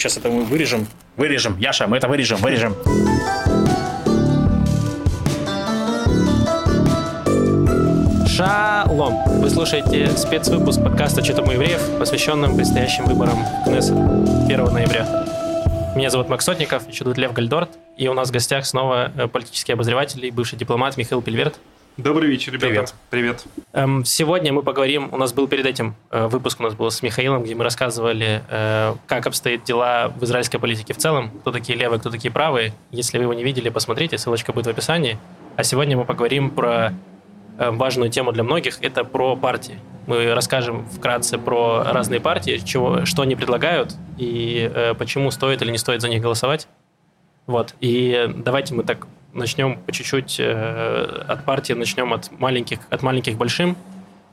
Сейчас это мы вырежем. Вырежем. Яша, мы это вырежем, вырежем. Шалом! Вы слушаете спецвыпуск подкаста «Что там у евреев», посвященным предстоящим выборам в Кнессет 1 ноября. Меня зовут Макс Сотников, еще тут Лев Гальдорт, и у нас в гостях снова э, политический обозреватель и бывший дипломат Михаил Пельверт. Добрый вечер, ребята. Привет. Привет. Эм, сегодня мы поговорим, у нас был перед этим э, выпуск у нас был с Михаилом, где мы рассказывали, э, как обстоят дела в израильской политике в целом, кто такие левые, кто такие правые. Если вы его не видели, посмотрите, ссылочка будет в описании. А сегодня мы поговорим про важную тему для многих, это про партии. Мы расскажем вкратце про разные партии, чего, что они предлагают и э, почему стоит или не стоит за них голосовать. Вот. И давайте мы так начнем по чуть-чуть э, от партии, начнем от маленьких, от маленьких к большим.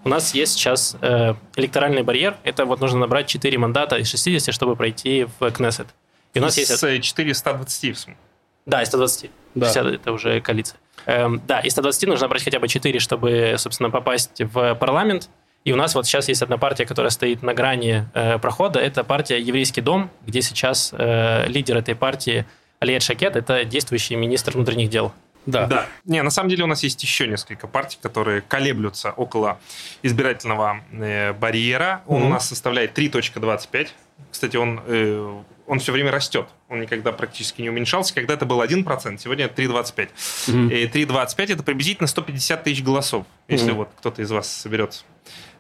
У нас есть сейчас э, электоральный барьер. Это вот нужно набрать 4 мандата из 60, чтобы пройти в Кнессет. И у нас из есть... 420 в смысле? Да, из 120. Да. 50 это уже коалиция. Эм, да, из 120 нужно брать хотя бы 4, чтобы, собственно, попасть в парламент. И у нас вот сейчас есть одна партия, которая стоит на грани э, прохода. Это партия «Еврейский дом», где сейчас э, лидер этой партии Алиет Шакет – это действующий министр внутренних дел. Да. да. Не, на самом деле у нас есть еще несколько партий, которые колеблются около избирательного э, барьера. Он mm-hmm. у нас составляет 3.25. Кстати, он, э, он все время растет. Он никогда практически не уменьшался. Когда это был 1%, сегодня это 3.25. Mm-hmm. И 3.25 это приблизительно 150 тысяч голосов, если mm-hmm. вот кто-то из вас соберет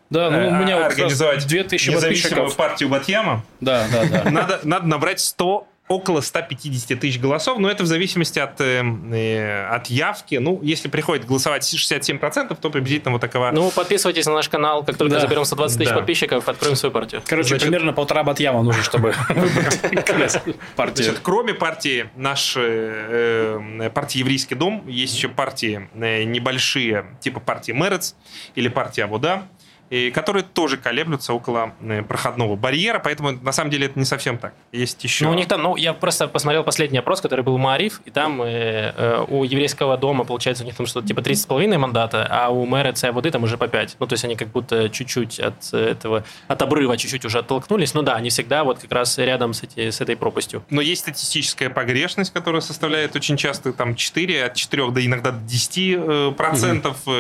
да, ну у меня организовать вот 2000 независимую партию Батьяма. Да, да, да. Надо, надо набрать 100 около 150 тысяч голосов, но это в зависимости от, э, э от явки. Ну, если приходит голосовать 67%, то приблизительно вот такова... Ну, подписывайтесь на наш канал, как только да. заберем 120 тысяч да. подписчиков, откроем свою партию. Короче, Значит, примерно полтора батьяма нужно, чтобы партию. Кроме партии, нашей э, партии «Еврейский дом», есть еще партии э, небольшие, типа партии «Мерец» или партия «Абуда», и которые тоже колеблются около э, проходного барьера, поэтому на самом деле это не совсем так. Есть еще... Ну, у них там, ну, я просто посмотрел последний опрос, который был у Маариф, и там э, э, у еврейского дома, получается, у них там что-то типа 30,5 мандата, а у мэра воды там уже по 5. Ну, то есть они как будто чуть-чуть от этого, от обрыва чуть-чуть уже оттолкнулись. Ну да, они всегда вот как раз рядом с, эти, с этой пропастью. Но есть статистическая погрешность, которая составляет очень часто там 4, от 4 до иногда 10 э, процентов угу.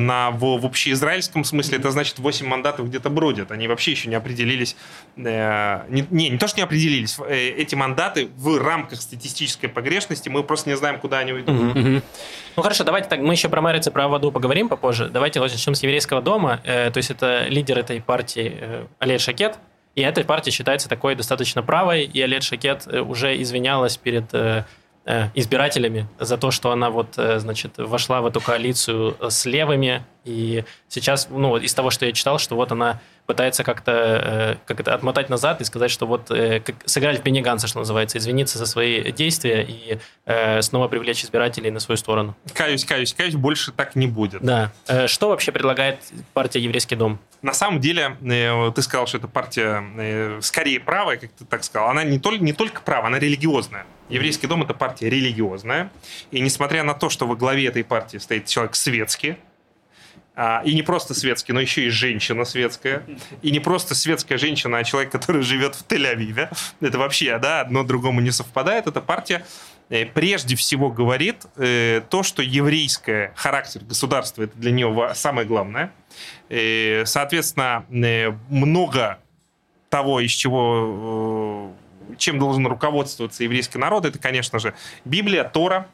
на, в, в общеизраильском смысле. Это значит 8 мандатов где-то бродят. Они вообще еще не определились. Э, не, не, не то, что не определились. Э, эти мандаты в рамках статистической погрешности мы просто не знаем, куда они уйдут. Угу, угу. Ну хорошо, давайте так, мы еще про Мэриц и про воду поговорим попозже. Давайте начнем с еврейского дома. Э, то есть это лидер этой партии Олег Шакет. И эта партия считается такой достаточно правой, и Олег Шакет уже извинялась перед избирателями за то, что она вот, значит, вошла в эту коалицию с левыми. И сейчас, ну, из того, что я читал, что вот она пытается как-то э, как это, отмотать назад и сказать, что вот как, сыграть в Бенниганса, что называется, извиниться за свои действия и снова привлечь избирателей на свою сторону. Каюсь, каюсь, каюсь, больше так не будет. Да. Что вообще предлагает партия «Еврейский дом»? На самом деле, ты сказал, что эта партия скорее правая, как ты так сказал. Она не только, не только правая, она религиозная. Еврейский дом – это партия религиозная. И несмотря на то, что во главе этой партии стоит человек светский, а, и не просто светский, но еще и женщина светская. И не просто светская женщина, а человек, который живет в Тель-Авиве. Это вообще, да, одно другому не совпадает. Эта партия э, прежде всего говорит э, то, что еврейское характер государства – это для нее самое главное. Э, соответственно, много того, из чего чем должен руководствоваться еврейский народ, это, конечно же, Библия, Тора,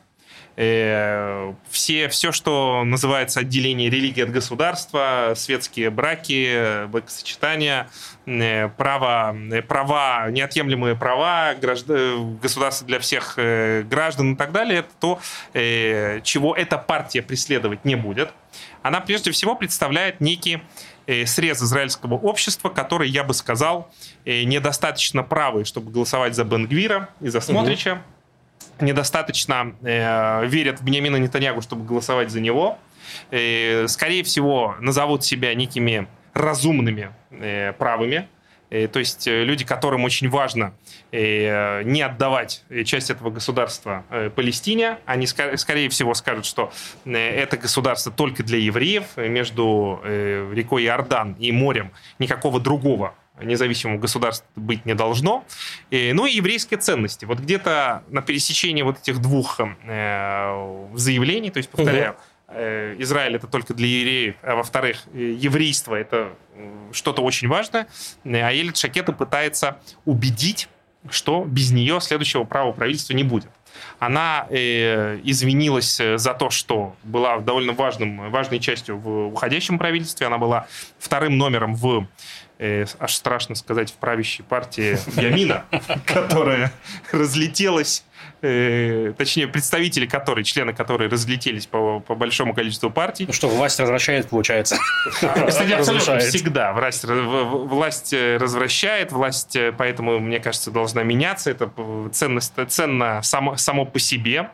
э, все, все, что называется отделение религии от государства, светские браки, бракосочетания, э, права, э, права, неотъемлемые права граждан, государства для всех граждан и так далее, это то, чего эта партия преследовать не будет. Она прежде всего представляет некий Э, срез израильского общества, который, я бы сказал, э, недостаточно правый, чтобы голосовать за Бенгвира и за Смотрича. Угу. Недостаточно э, верят в Бениамина Нетаньягу, чтобы голосовать за него. Э, скорее всего, назовут себя некими разумными э, правыми. Э, то есть люди, которым очень важно Э, не отдавать часть этого государства э, Палестине. Они, скорее всего, скажут, что э, это государство только для евреев. Между рекой Иордан и морем никакого другого независимого государства быть не должно. И, ну и еврейские ценности. Вот где-то на пересечении вот этих двух э, заявлений, то есть, повторяю, э, Израиль это только для евреев, а во-вторых, э, еврейство это э, что-то очень важное, а Елит Шакета пытается убедить, что без нее следующего права правительства не будет. Она э, извинилась за то, что была довольно важным, важной частью в уходящем правительстве. Она была вторым номером в э, аж страшно сказать, в правящей партии Ямина, которая разлетелась э, точнее, представители которой, члены которой разлетелись по, по большому количеству партий. Ну что, власть развращает, получается. Кстати, абсолютно всегда. Власть, власть э, развращает, власть, э, поэтому, мне кажется, должна меняться. Это ценность, ценно само, само по себе.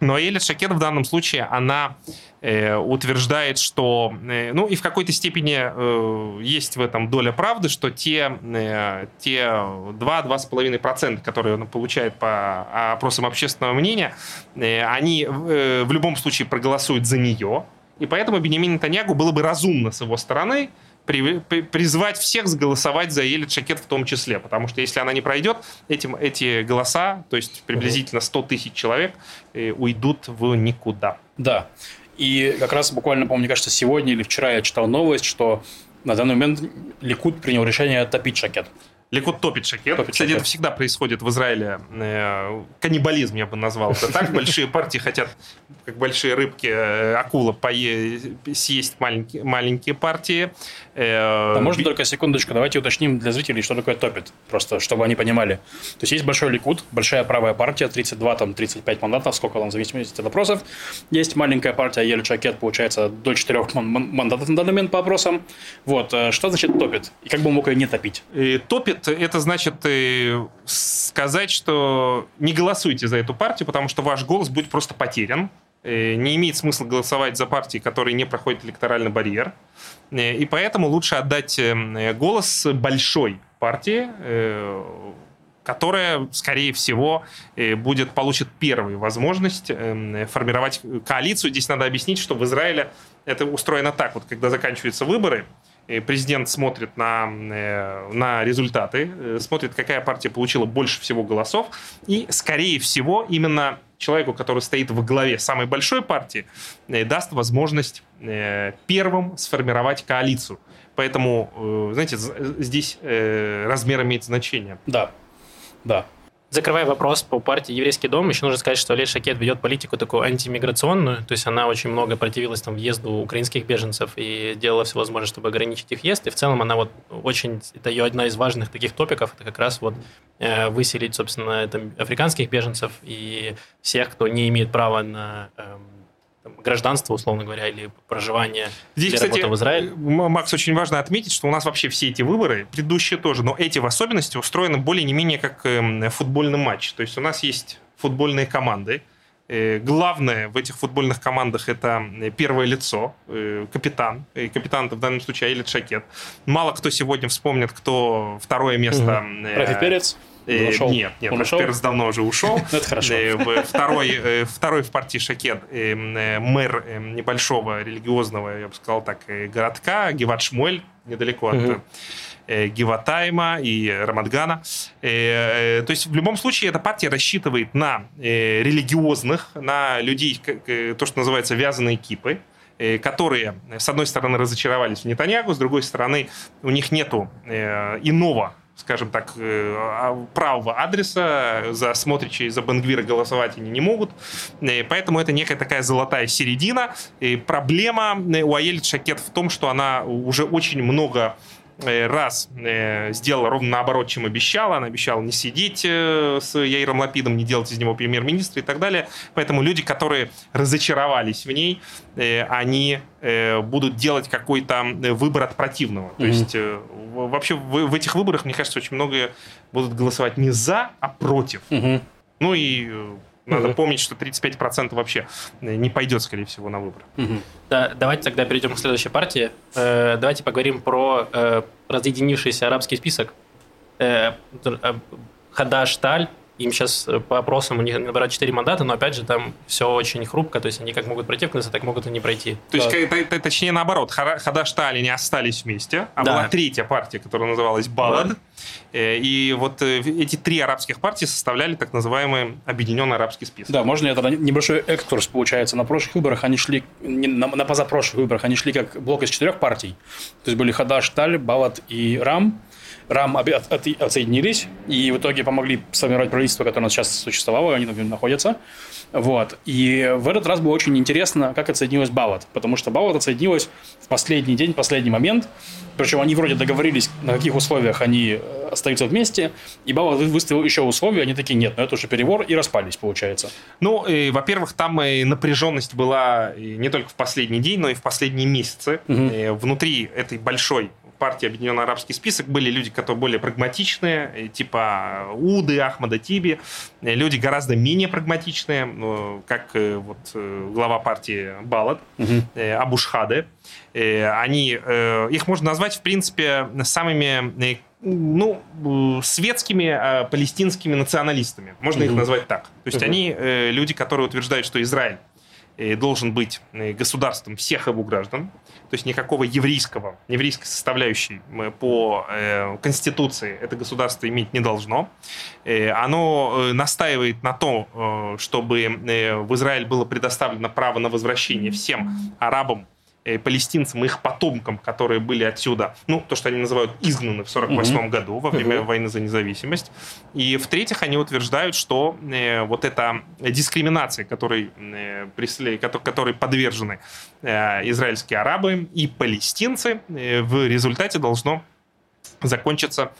Но Эля Шакет в данном случае, она э, утверждает, что, э, ну и в какой-то степени э, есть в этом доля правды, что те, э, те 2-2,5%, которые он получает по опросам общественного мнения, э, они э, в любом случае проголосуют за нее. И поэтому Бенемин Нетаньягу было бы разумно с его стороны при, при, призвать всех голосовать за Елит Шакет в том числе, потому что если она не пройдет, этим, эти голоса, то есть приблизительно 100 тысяч человек, э, уйдут в никуда. Да. И как раз буквально, по-моему, мне кажется, сегодня или вчера я читал новость, что на данный момент Ликут принял решение топить Шакет. Ликут топит шакет. Топит Кстати, шакет. это всегда происходит в Израиле. Э, каннибализм, я бы назвал это так. Большие партии хотят, как большие рыбки, э, акула съесть маленькие, маленькие партии. Э, да, можно только секундочку, давайте уточним для зрителей, что такое топит, просто чтобы они понимали. То есть есть большой Ликут, большая правая партия, 32, там, 35 мандатов, сколько там, в зависимости от опросов. Есть маленькая партия Ель Шакет, получается, до 4 мандатов на данный момент по опросам. Вот, что значит топит? И как бы мог ее не топить? И топит это значит э, сказать, что не голосуйте за эту партию, потому что ваш голос будет просто потерян. Э, не имеет смысла голосовать за партии, которые не проходят электоральный барьер. Э, и поэтому лучше отдать голос большой партии, которая, скорее всего, будет, получит первую возможность формировать коалицию. Здесь надо объяснить, что в Израиле это устроено так. Вот когда заканчиваются выборы, президент смотрит на, э, на результаты, э, смотрит, какая партия получила больше всего голосов, и, скорее всего, именно человеку, который стоит во главе самой большой партии, э, даст возможность первым сформировать коалицию. Поэтому, знаете, здесь размер имеет значение. Да, да. Закрывая вопрос по партии «Еврейский дом», еще нужно сказать, что Олег Шакет ведет политику такую антимиграционную, то есть она очень много противилась там, въезду украинских беженцев и делала все возможное, чтобы ограничить их въезд, и в целом она вот очень, это ее одна из важных таких топиков, это как раз вот э, выселить, собственно, там, африканских беженцев и всех, кто не имеет права на э, гражданство, условно говоря, или проживание Здесь, или кстати, работа в Израиле. Макс, очень важно отметить, что у нас вообще все эти выборы, предыдущие тоже, но эти в особенности устроены более не менее как эм, футбольный матч. То есть у нас есть футбольные команды, э, Главное в этих футбольных командах это э, первое лицо, э, капитан. И капитан в данном случае Аилет Шакет. Мало кто сегодня вспомнит, кто второе место. Угу. Рафи Перец. Э, ушел? Нет, нет, он ушел? Перес давно уже ушел. Это хорошо. Э, второй, э, второй в партии Шакет мэр небольшого религиозного, я бы сказал так, городка, Геват Шмуэль, недалеко от Геватайма и Рамадгана. То есть в любом случае эта партия рассчитывает на религиозных, на людей, то, что называется вязаные кипы, которые, с одной стороны, разочаровались в Нетаньягу, с другой стороны, у них нету иного скажем так, э, а, правого адреса, за Смотрича и за Бенгвира голосовать они не могут. И поэтому это некая такая золотая середина. И проблема э, у Аэль Шакет в том, что она уже очень много Э, раз э, сделала ровно наоборот, чем обещала. Она обещала не сидеть э, с Яиром Лапидом, не делать из него премьер-министра и так далее. Поэтому люди, которые разочаровались в ней, они будут делать какой-то выбор от противного. Mm-hmm. То есть вообще в, в этих выборах, мне кажется, очень многие будут голосовать не за, а против. Mm-hmm. Ну и надо помнить, что 35% вообще не пойдет, скорее всего, на выборы. Да, давайте тогда перейдем к следующей партии. Э, давайте поговорим про э, разъединившийся арабский список. Э, Хадаш Таль им сейчас э, по опросам у них набирают 4 мандата, но опять же там все очень хрупко, то есть они как могут пройти в Кнессет, так могут и не пройти. То есть, да. точнее наоборот, Хадаштали не остались вместе, а да. была третья партия, которая называлась Балад. Э, и вот э, эти три арабских партии составляли так называемый объединенный арабский список. Да, можно это небольшой экскурс получается. На прошлых выборах они шли, не, на, на позапрошлых выборах они шли как блок из четырех партий. То есть были Хадаш, Таль, Балат и Рам. РАМ от, от, отсоединились и в итоге помогли сформировать правительство, которое у нас сейчас существовало, они там находятся. Вот. И в этот раз было очень интересно, как отсоединилась Балат, потому что Балат отсоединилась в последний день, последний момент, причем они вроде договорились, на каких условиях они э, остаются вместе, и Балат выставил еще условия, они такие, нет, ну это уже перебор, и распались, получается. Ну, и, во-первых, там и напряженность была не только в последний день, но и в последние месяцы. Угу. И внутри этой большой партии Объединенный Арабский список были люди, которые более прагматичные, э, типа Уды, Ахмада Тиби, э, люди гораздо менее прагматичные, ну, как э, вот глава партии Балат, угу. Абушхады. Они, их можно назвать, в принципе, самыми ну, светскими палестинскими националистами. Можно угу. их назвать так. То есть угу. они люди, которые утверждают, что Израиль должен быть государством всех его граждан, то есть никакого еврейского, еврейской составляющей по э, Конституции это государство иметь не должно. Э, оно э, настаивает на том, э, чтобы э, в Израиль было предоставлено право на возвращение всем арабам, Э, палестинцам и их потомкам, которые были отсюда, ну, то, что они называют изгнаны в 48 mm-hmm. году во время mm-hmm. войны за независимость. И в-третьих, они утверждают, что э, вот эта дискриминация, которой, э, преслед... которой подвержены э, израильские арабы и палестинцы, э, в результате должно закончиться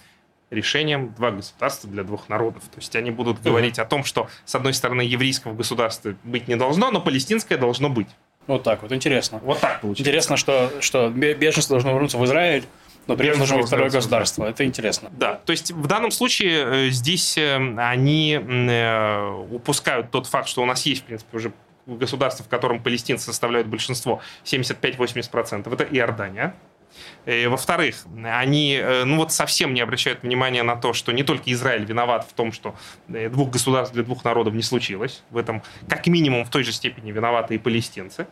решением два государства для двух народов. То есть они будут говорить о том, что, с одной стороны, еврейского государства быть не должно, но палестинское должно быть. Вот так вот, интересно. Вот так получается. Интересно, что, что беженцы должны вернуться в Израиль, но при этом должно быть второе государство. Это интересно. Да, то есть в данном случае э, здесь э, они э, упускают тот факт, что у нас есть, в принципе, уже государство, в котором палестинцы составляют большинство, 75-80%. Это Иордания. Э, во-вторых, они э, ну вот совсем не обращают внимания на то, что не только Израиль виноват в том, что э, двух государств для двух народов не случилось. В этом как минимум в той же степени виноваты и палестинцы.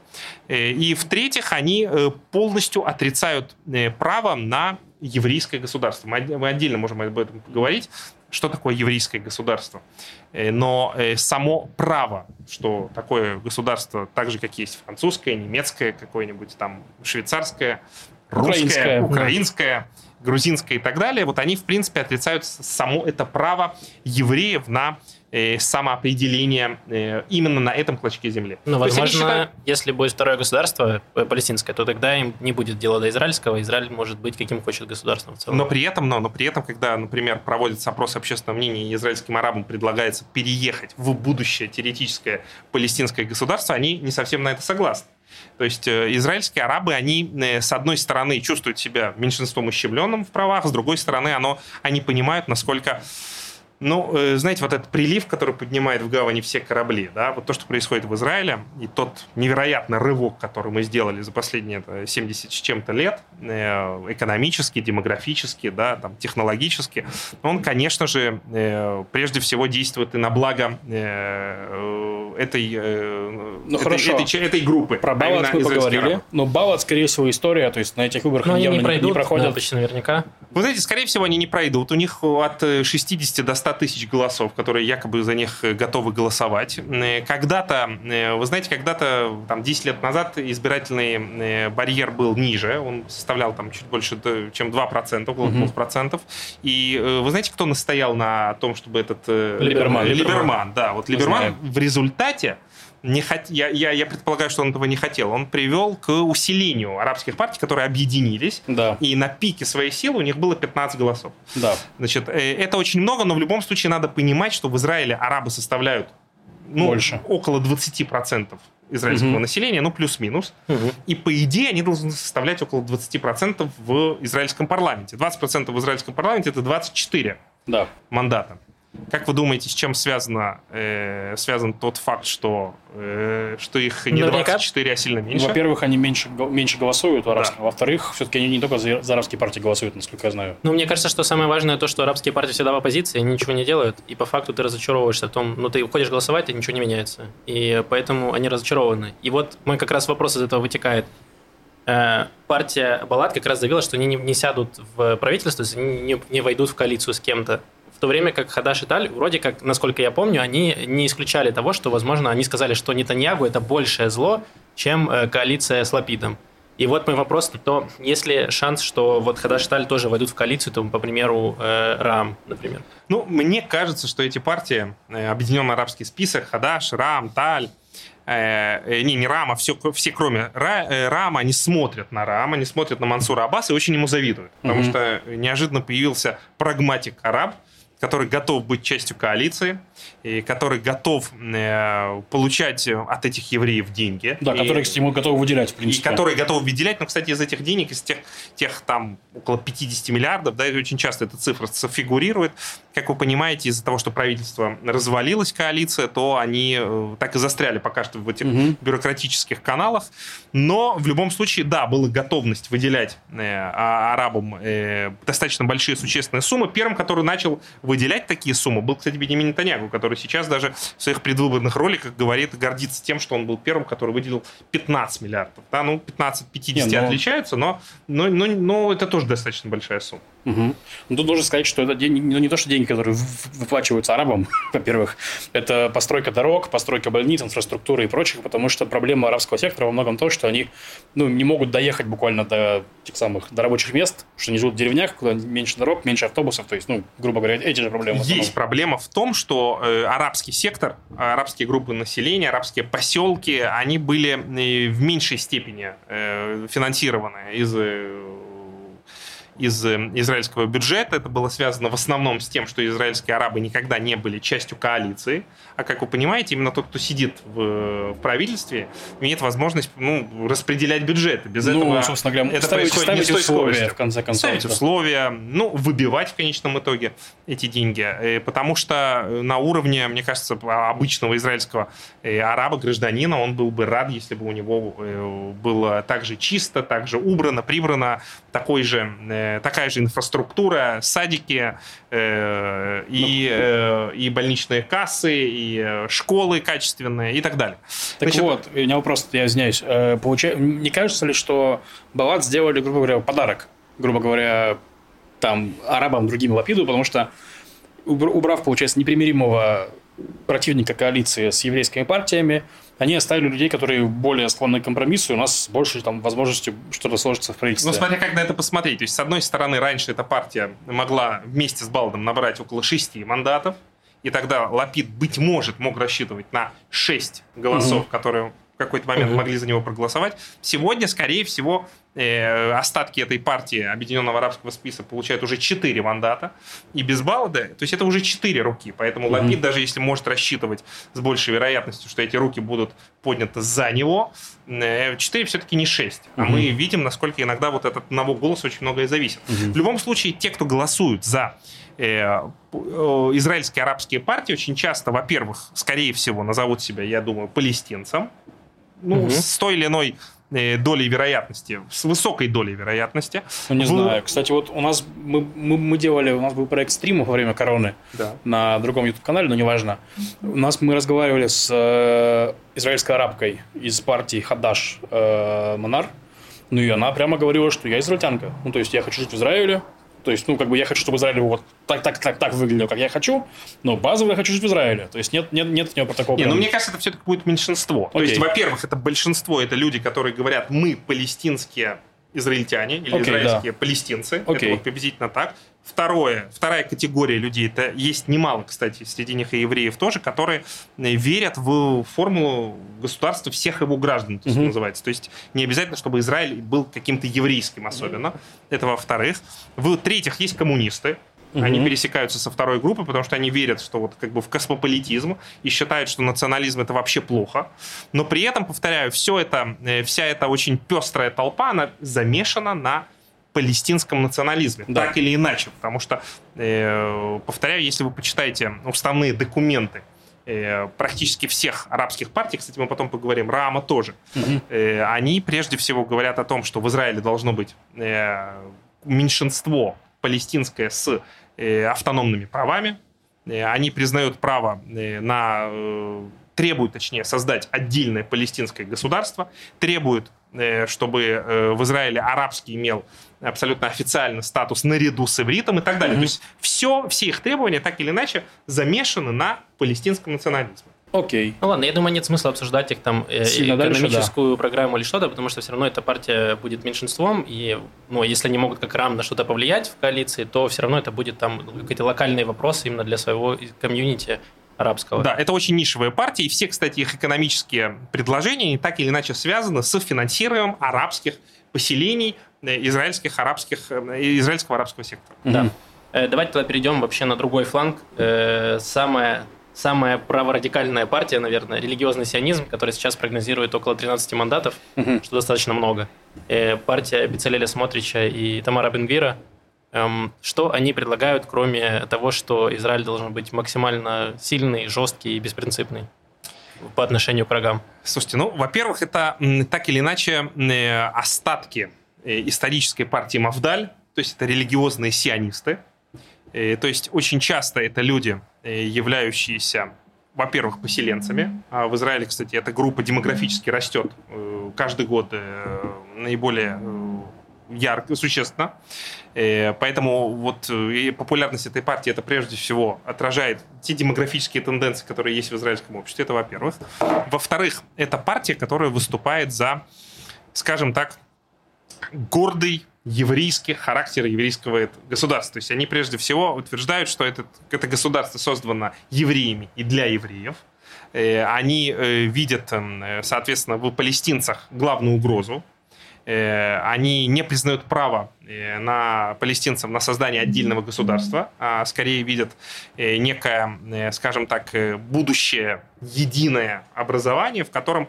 И в-третьих, они полностью отрицают право на еврейское государство. Мы отдельно можем об этом поговорить, что такое еврейское государство. Но само право, что такое государство, так же, как есть французское, немецкое, какое-нибудь там швейцарское, русская, украинская, грузинская и так далее, вот они, в принципе, отрицают само это право евреев на э, самоопределение э, именно на этом клочке земли. Ну, возможно, считают... если будет второе государство э, палестинское, то тогда им не будет дела до израильского, Израиль может быть каким хочет государством в целом. Но при этом, но, но при этом, когда, например, проводится опрос общественного мнения, и израильским арабам предлагается переехать в будущее теоретическое палестинское государство, они не совсем на это согласны. То есть э, израильские арабы, они э, с одной стороны чувствуют себя меньшинством ущемленным в правах, с другой стороны оно, они понимают, насколько ну, э, знаете, вот этот прилив, который поднимает в гавани все корабли, да, вот то, что происходит в Израиле, и тот невероятный рывок, который мы сделали за последние 70 с чем-то лет, экономически, демографически, да, там, технологически, он, конечно же, прежде всего действует и на благо этой, э, ну, этой, хорошо. этой, этой группы. Про Балат мы поговорили. Но Балат, скорее всего, история, то есть на этих выборах явно не, пройдут, не проходят. Да, почти наверняка. Вы знаете, скорее всего, они не пройдут. У них от 60 до 100 тысяч голосов, которые якобы за них готовы голосовать. Э, когда-то, э, вы знаете, когда-то, там, 10 лет назад избирательный барьер был ниже. Он составлял там чуть больше, чем 2%, около угу. 2%. И вы знаете, кто настоял на том, чтобы этот... Либерман. Либерман, Либерман да. Вот Либерман в результате не хот... я, я, я предполагаю, что он этого не хотел. Он привел к усилению арабских партий, которые объединились. Да. И на пике своей силы у них было 15 голосов. Да. Значит, э, это очень много, но в любом случае надо понимать, что в Израиле арабы составляют ну, Больше. около 20% израильского угу. населения, ну, плюс-минус. Угу. И, по идее, они должны составлять около 20% в израильском парламенте. 20% в израильском парламенте – это 24 да. мандата. Как вы думаете, с чем связано, э, связан тот факт, что, э, что их не Наверняка. 24, а сильно меньше? Во-первых, они меньше, меньше голосуют у арабских. Да. Во-вторых, все-таки они не только за, за арабские партии голосуют, насколько я знаю. Ну, мне кажется, что самое важное то, что арабские партии всегда в оппозиции, они ничего не делают, и по факту ты разочаровываешься в том, ну, ты ходишь голосовать, и ничего не меняется. И поэтому они разочарованы. И вот мой как раз вопрос из этого вытекает. Э, Партия Балат как раз заявила, что они не, не сядут в правительство, то есть они не, не войдут в коалицию с кем-то. В то время как Хадаш и Таль, вроде как, насколько я помню, они не исключали того, что, возможно, они сказали, что Нетаньягу – это большее зло, чем э, коалиция с Лапидом. И вот мой вопрос, то есть ли шанс, что вот Хадаш и Таль тоже войдут в коалицию, то, по примеру, э, Рам, например? Ну, мне кажется, что эти партии, э, Объединенный Арабский список, Хадаш, Рам, Таль, э, э, не, не Рам, а все, все кроме Ра, э, Рама, они смотрят на Рама, они смотрят на Мансура Аббаса и очень ему завидуют. Потому Мгм. что неожиданно появился прагматик араб, который готов быть частью коалиции, и который готов э, получать от этих евреев деньги. Да, И- которые, кстати, ему готовы выделять, в и принципе. которые готовы выделять, но, кстати, из этих денег, из тех, тех там около 50 миллиардов, да, и очень часто эта цифра фигурирует, как вы понимаете, из-за того, что правительство развалилось, коалиция, то они э, так и застряли пока что в этих Мгм. бюрократических каналах. Но в любом случае, да, была готовность выделять э, а- арабам э, достаточно большие существенные суммы. Первым, который начал выделять такие суммы, был, кстати, Бенемин Нетаньягу, который сейчас даже в своих предвыборных роликах говорит, гордится тем, что он был первым, который выделил 15 миллиардов. Да, ну, 15 50 Не, ну- отличаются, но, но, но, но это тоже достаточно большая сумма. Мгм. Ну, тут нужно сказать, что это деньги, ну, не то, что деньги, которые выплачиваются арабам, во-первых, это постройка дорог, постройка больниц, инфраструктуры и прочих, потому что проблема арабского сектора во многом то, что они ну, не могут доехать буквально до тех самых до рабочих мест, что они живут в деревнях, куда меньше дорог, меньше автобусов, то есть, ну, грубо говоря, эти же проблемы. Есть проблема в том, что э, арабский сектор, арабские группы населения, арабские поселки, они были э, в меньшей степени э, финансированы из э, из э, израильского бюджета. Это было связано в основном с тем, что израильские арабы никогда не были частью коалиции. А как вы понимаете, именно тот, кто сидит в, в правительстве, имеет возможность ну, распределять бюджеты. Без ну, этого собственно говоря, это ставить, происходит не ставить с той условия, скоростью. в конце концов. ставить да. условия, ну, выбивать в конечном итоге эти деньги. Э, Потому что на уровне, мне кажется, обычного израильского э, араба, гражданина, он был бы рад, если бы у него э, было так же чисто, так же убрано, прибрано, такой же, э, такая же инфраструктура, садики э, и, э, и больничные кассы, и э, школы качественные и так далее. Так Значит, вот, у меня вопрос, я извиняюсь. Э, получа- Не кажется ли, что Балат сделали, грубо говоря, подарок, грубо говоря, там, арабам, другим Лапиду, потому что убр- убрав, получается, непримиримого противника коалиции с еврейскими партиями, они оставили людей, которые более склонны к компромиссу, и у нас больше там возможностью что-то сложится в правительстве. Ну, смотря как на это посмотреть. То есть, с одной стороны, раньше эта партия могла вместе с Балдом набрать около шести мандатов, и тогда Лапид, быть может, мог рассчитывать на 6 голосов, Мгм. которые в какой-то момент Мгм. могли за него проголосовать. Сегодня, скорее всего, э, остатки этой партии Объединенного Арабского списка получают уже 4 мандата. И без Балда, то есть это уже 4 руки. Поэтому Мгм. Лапид, даже если может рассчитывать с большей вероятностью, что эти руки будут подняты за него, 4 все-таки не 6. А Мгм. мы видим, насколько иногда вот от одного голоса очень многое зависит. Мгм. В любом случае, те, кто голосуют за э, э, израильские арабские партии, очень часто, во-первых, скорее всего, назовут себя, я думаю, палестинцем. Ну, Мгм. с той или иной э, долей вероятности, с высокой долей вероятности. Ну, не В- знаю. Кстати, вот у нас мы, мы, мы делали, у нас был проект стримов во время короны Да. на другом YouTube-канале, но неважно. У нас мы разговаривали с э, израильской арабкой из партии Хадаш э, Монар. Ну и она прямо говорила, что я израильтянка. Ну, то есть я хочу жить в Израиле. То есть, ну, как бы я хочу, чтобы Израиль вот так, так, так, так выглядело, как я хочу, но базово я хочу жить в Израиле. То есть нет, нет, нет у него такого. Не, ну мне кажется, это все-таки будет меньшинство. То Окей. есть, во-первых, это большинство, это люди, которые говорят, мы палестинские израильтяне или Окей, израильские палестинцы. Окей. Это вот приблизительно так. Второе, вторая категория людей, это есть немало, кстати, среди них и евреев тоже, которые э, верят в формулу государства всех его граждан, то есть Мгм. называется. То есть не обязательно, чтобы Израиль был каким-то еврейским особенно. Это во-вторых. В-третьих, есть коммунисты, они Мгм. пересекаются со второй группой, потому что они верят, что вот как бы в космополитизм и считают, что национализм это вообще плохо. Но при этом, повторяю, все это, э, вся эта очень пестрая толпа, она замешана на палестинском национализме, да. так или иначе. Потому что, э, повторяю, если вы почитаете уставные документы э, практически всех арабских партий, кстати, мы потом поговорим, Рама тоже, угу. э, они прежде всего говорят о том, что в Израиле должно быть э, меньшинство палестинское с автономными правами. Э, они признают право э, на... Э, требуют, точнее, создать отдельное палестинское государство, требуют Э, чтобы э, в Израиле арабский имел абсолютно официально статус наряду с ивритом и так далее. Mm-hmm. То есть все, все их требования так или иначе замешаны на палестинском национализме. Окей. Ну ладно, я думаю, нет смысла обсуждать их там э, экономическую дальше, да. программу или что-то, потому что все равно эта партия будет меньшинством, и ну, если они могут как рам на что-то повлиять в коалиции, то все равно это будет там какие-то локальные вопросы именно для своего комьюнити арабского. Да, это очень нишевая партия, и все, кстати, их экономические предложения так или иначе связаны с финансированием арабских поселений, э, израильских, арабских, э, израильского арабского сектора. Да. Э, давайте тогда перейдем вообще на другой фланг. Самая, самая праворадикальная партия, наверное, религиозный сионизм, который сейчас прогнозирует около 13 мандатов, угу. что достаточно много. Партия Бицалеля Смотрича и Тамара Бенгвира – Эм, что они предлагают, кроме того, что Израиль должен быть максимально сильный, жесткий и беспринципный? по отношению к врагам? Слушайте, ну, во-первых, это так или иначе э, остатки э, исторической партии Мавдаль, то есть это религиозные сионисты, э, то есть очень часто это люди, являющиеся, во-первых, поселенцами. А в Израиле, кстати, эта группа демографически растет каждый год наиболее ярко, существенно. Э, поэтому вот э, популярность этой партии это прежде всего отражает те демографические тенденции, которые есть в израильском обществе. Это во-первых. Во-вторых, это партия, которая выступает за, скажем так, гордый еврейский характер еврейского государства. То есть они прежде всего утверждают, что это, это государство создано евреями и для евреев. Э, они видят, эм, соответственно, в палестинцах главную угрозу Э, они не признают право э, на палестинцев на создание отдельного государства, а скорее видят э, некое, скажем так, будущее единое образование, в котором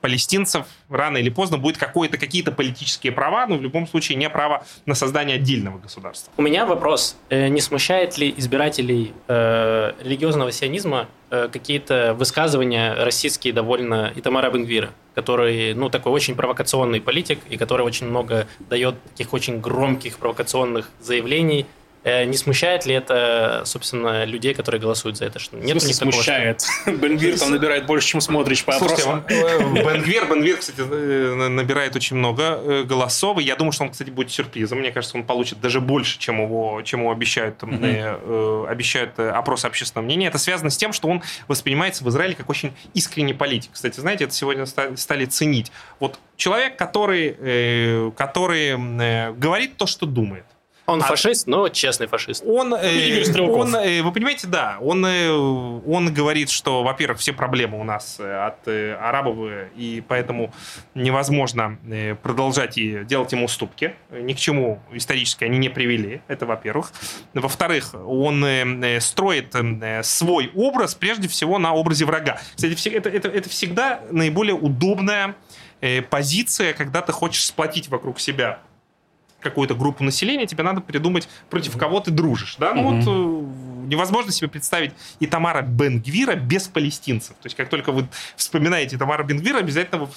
палестинцев рано или поздно будет какое-то, какие-то политические права, но в любом случае не право на создание отдельного государства. У меня вопрос. Не смущает ли избирателей религиозного сионизма какие-то высказывания российские довольно Итамара Бенгвира? который, ну, такой очень провокационный политик, и который очень много дает таких очень громких провокационных заявлений, Э, не смущает ли это, собственно, людей, которые голосуют за это? Что нет них смущает. Бенгвир там набирает больше, чем смотришь по опросам. Э, Бенгвир, Бенгвир, кстати, э, набирает очень много голосов. И я думаю, что он, кстати, будет сюрпризом. Мне кажется, он получит даже больше, чем его, чем его обещают, там, mm-hmm. обещают опросы общественного мнения. Это связано с тем, что он воспринимается в Израиле как очень искренний политик. Кстати, знаете, это сегодня стали ценить. Вот человек, который, который говорит то, что думает. Он а... фашист, но честный фашист. Он, э, он э, вы понимаете, да, он, э, он говорит, что, во-первых, все проблемы у нас э, от э, арабов, и поэтому невозможно э, продолжать и делать ему уступки. Ни к чему исторически они не привели, это во-первых. Во-вторых, он э, э строит э, свой образ, прежде всего, на образе врага. Кстати, это, это, это всегда наиболее удобная э, позиция, когда ты хочешь сплотить вокруг себя какую-то группу населения, тебе надо придумать, против кого ты дружишь. Да? Ну, вот э, невозможно себе представить и Тамара Бенгвира без палестинцев. То есть, как только вы вспоминаете Тамара Бенгвира, обязательно вы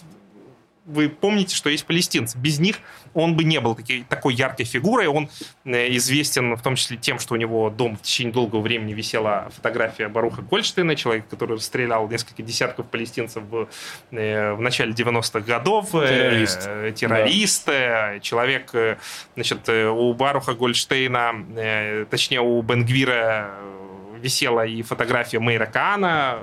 помните, что есть палестинцы. Без них он бы не был таки, такой яркой фигурой. Он э, известен в том числе тем, что у него дом в течение долгого времени висела фотография Баруха Гольштейна, человека, который расстрелял несколько десятков палестинцев в, э, в начале 90-х годов. Э, Террорист. Террорист. Да. Человек, значит, у Баруха Гольштейна, точнее, у Бенгвира висела и фотография Мейра Каана,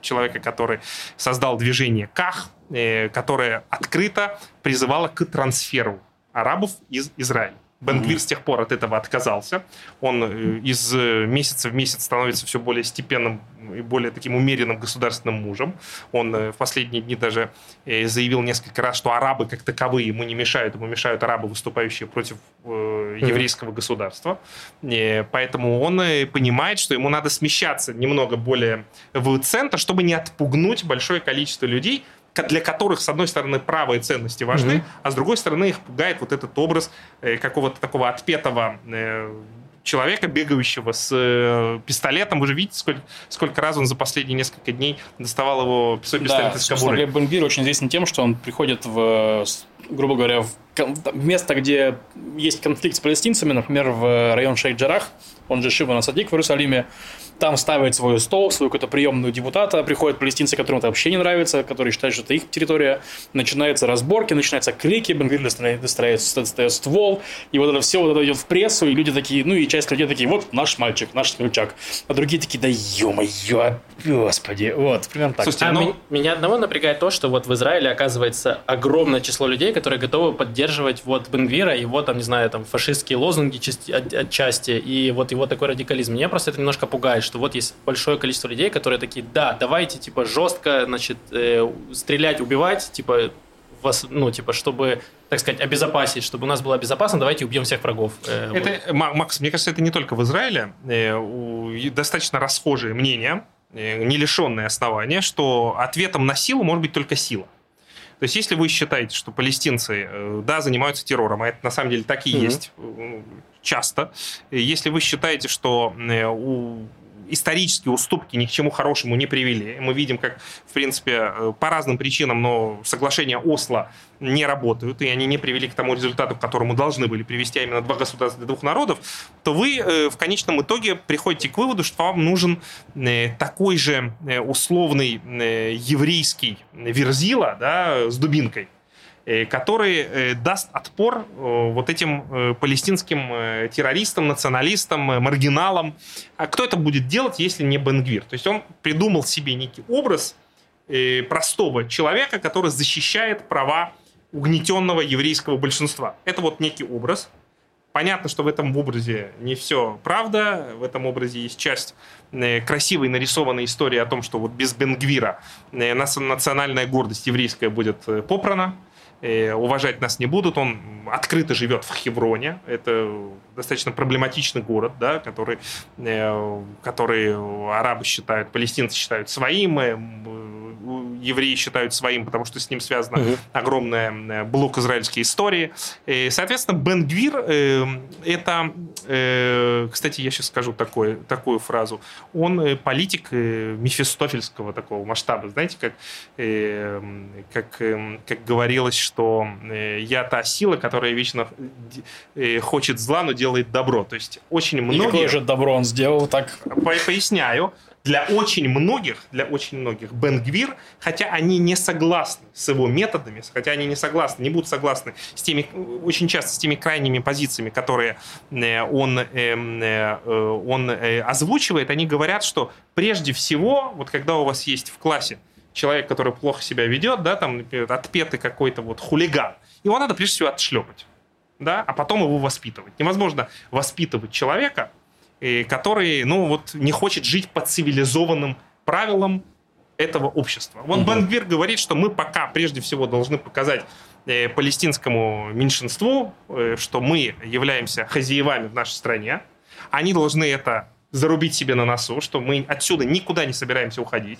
человека, который создал движение КАХ, э, которое открыто призывало к трансферу арабов из Израиля. Бенгвир mm-hmm. с тех пор от этого отказался. Он э, из э, месяца в месяц становится все более степенным и более таким умеренным государственным мужем. Он в последние дни даже заявил несколько раз, что арабы как таковые ему не мешают, ему мешают арабы, выступающие против еврейского mm-hmm. государства. Поэтому он понимает, что ему надо смещаться немного более в центр, чтобы не отпугнуть большое количество людей, для которых, с одной стороны, правые ценности важны, mm-hmm. а с другой стороны, их пугает вот этот образ э, какого-то такого отпетого э, человека, бегающего с э, пистолетом. Вы же видите, сколько, сколько раз он за последние несколько дней доставал его свой пистолет да, из кобуры. Глеб Бенгвир очень известен тем, что он приходит в, грубо говоря, в место, где есть конфликт с палестинцами, например, в район Шейх-Джарах, он же Шива Насадик в Иерусалиме, там ставят свой стол, свою какую-то приемную депутата, приходят палестинцы, которым это вообще не нравится, которые считают, что это их территория, начинаются разборки, начинаются крики, достает, достает ствол, и вот это все вот это идет в прессу, и люди такие, ну и часть людей такие, вот наш мальчик, наш смельчак, а другие такие, да ё-моё, господи, вот, примерно так. Слушайте, а ну... меня одного напрягает то, что вот в Израиле оказывается огромное число людей, которые готовы поддерживать вот Бенгвира, его там, не знаю, там фашистские лозунги отчасти, и вот его такой радикализм. Меня просто это немножко пугает, что вот есть большое количество людей, которые такие, да, давайте, типа, жестко, значит, э, стрелять, убивать, типа, вас, ну, типа, чтобы, так сказать, обезопасить, чтобы у нас было безопасно, давайте убьем всех врагов. Э, это, вот. Макс, мне кажется, это не только в Израиле. Э, достаточно расхожее мнение, не лишенное основания, что ответом на силу может быть только сила. То есть, если вы считаете, что палестинцы, э, да, занимаются террором, а это на самом деле так и mm-hmm. есть э, часто, если вы считаете, что у исторические уступки ни к чему хорошему не привели. Мы видим, как, в принципе, э, по разным причинам, но соглашения Осло не работают, и они не привели к тому результату, к которому должны были привести, а именно два государства для двух народов, то вы э, в конечном итоге приходите к выводу, что вам нужен э, такой же условный еврейский верзила да, с дубинкой, который э, даст отпор э, вот этим палестинским террористам, националистам, маргиналам. А кто это будет делать, если не Бенгвир? То есть он придумал себе некий образ простого человека, который защищает права угнетенного еврейского большинства. Это вот некий образ. Понятно, что в этом образе не все правда. В этом образе есть часть красивой нарисованной истории о том, что вот без Бенгвира национальная гордость еврейская будет попрана Э, уважать нас не будут. Он открыто живет в Хевроне. Это достаточно проблематичный город, да, который, э, который арабы считают, палестинцы считают своим, э, евреи считают своим, потому что с ним связана угу. огромная блок израильской истории. И, соответственно, Бен-Гвир э, это, э, кстати, я сейчас скажу такое, такую фразу, он политик э, мефистофельского такого масштаба, знаете, как, э, как, э, как говорилось, что э, я та сила, которая вечно э, хочет зла, но делает добро. То есть очень многие... И какое же добро он сделал так? Поясняю для очень многих, для очень многих Бенгвир, хотя они не согласны с его методами, хотя они не согласны, не будут согласны с теми, очень часто с теми крайними позициями, которые э, он, эм, э, он э, озвучивает, они говорят, что прежде всего, вот когда у вас есть в классе человек, который плохо себя ведет, да, там, например, отпетый какой-то вот хулиган, его надо прежде всего отшлепать, да, а потом его воспитывать. Невозможно воспитывать человека, который, ну, вот не хочет жить по цивилизованным правилам этого общества. Вот угу. Бенгвир говорит, что мы пока прежде всего должны показать э, палестинскому меньшинству, э, что мы являемся хозяевами в нашей стране. Они должны это зарубить себе на носу, что мы отсюда никуда не собираемся уходить.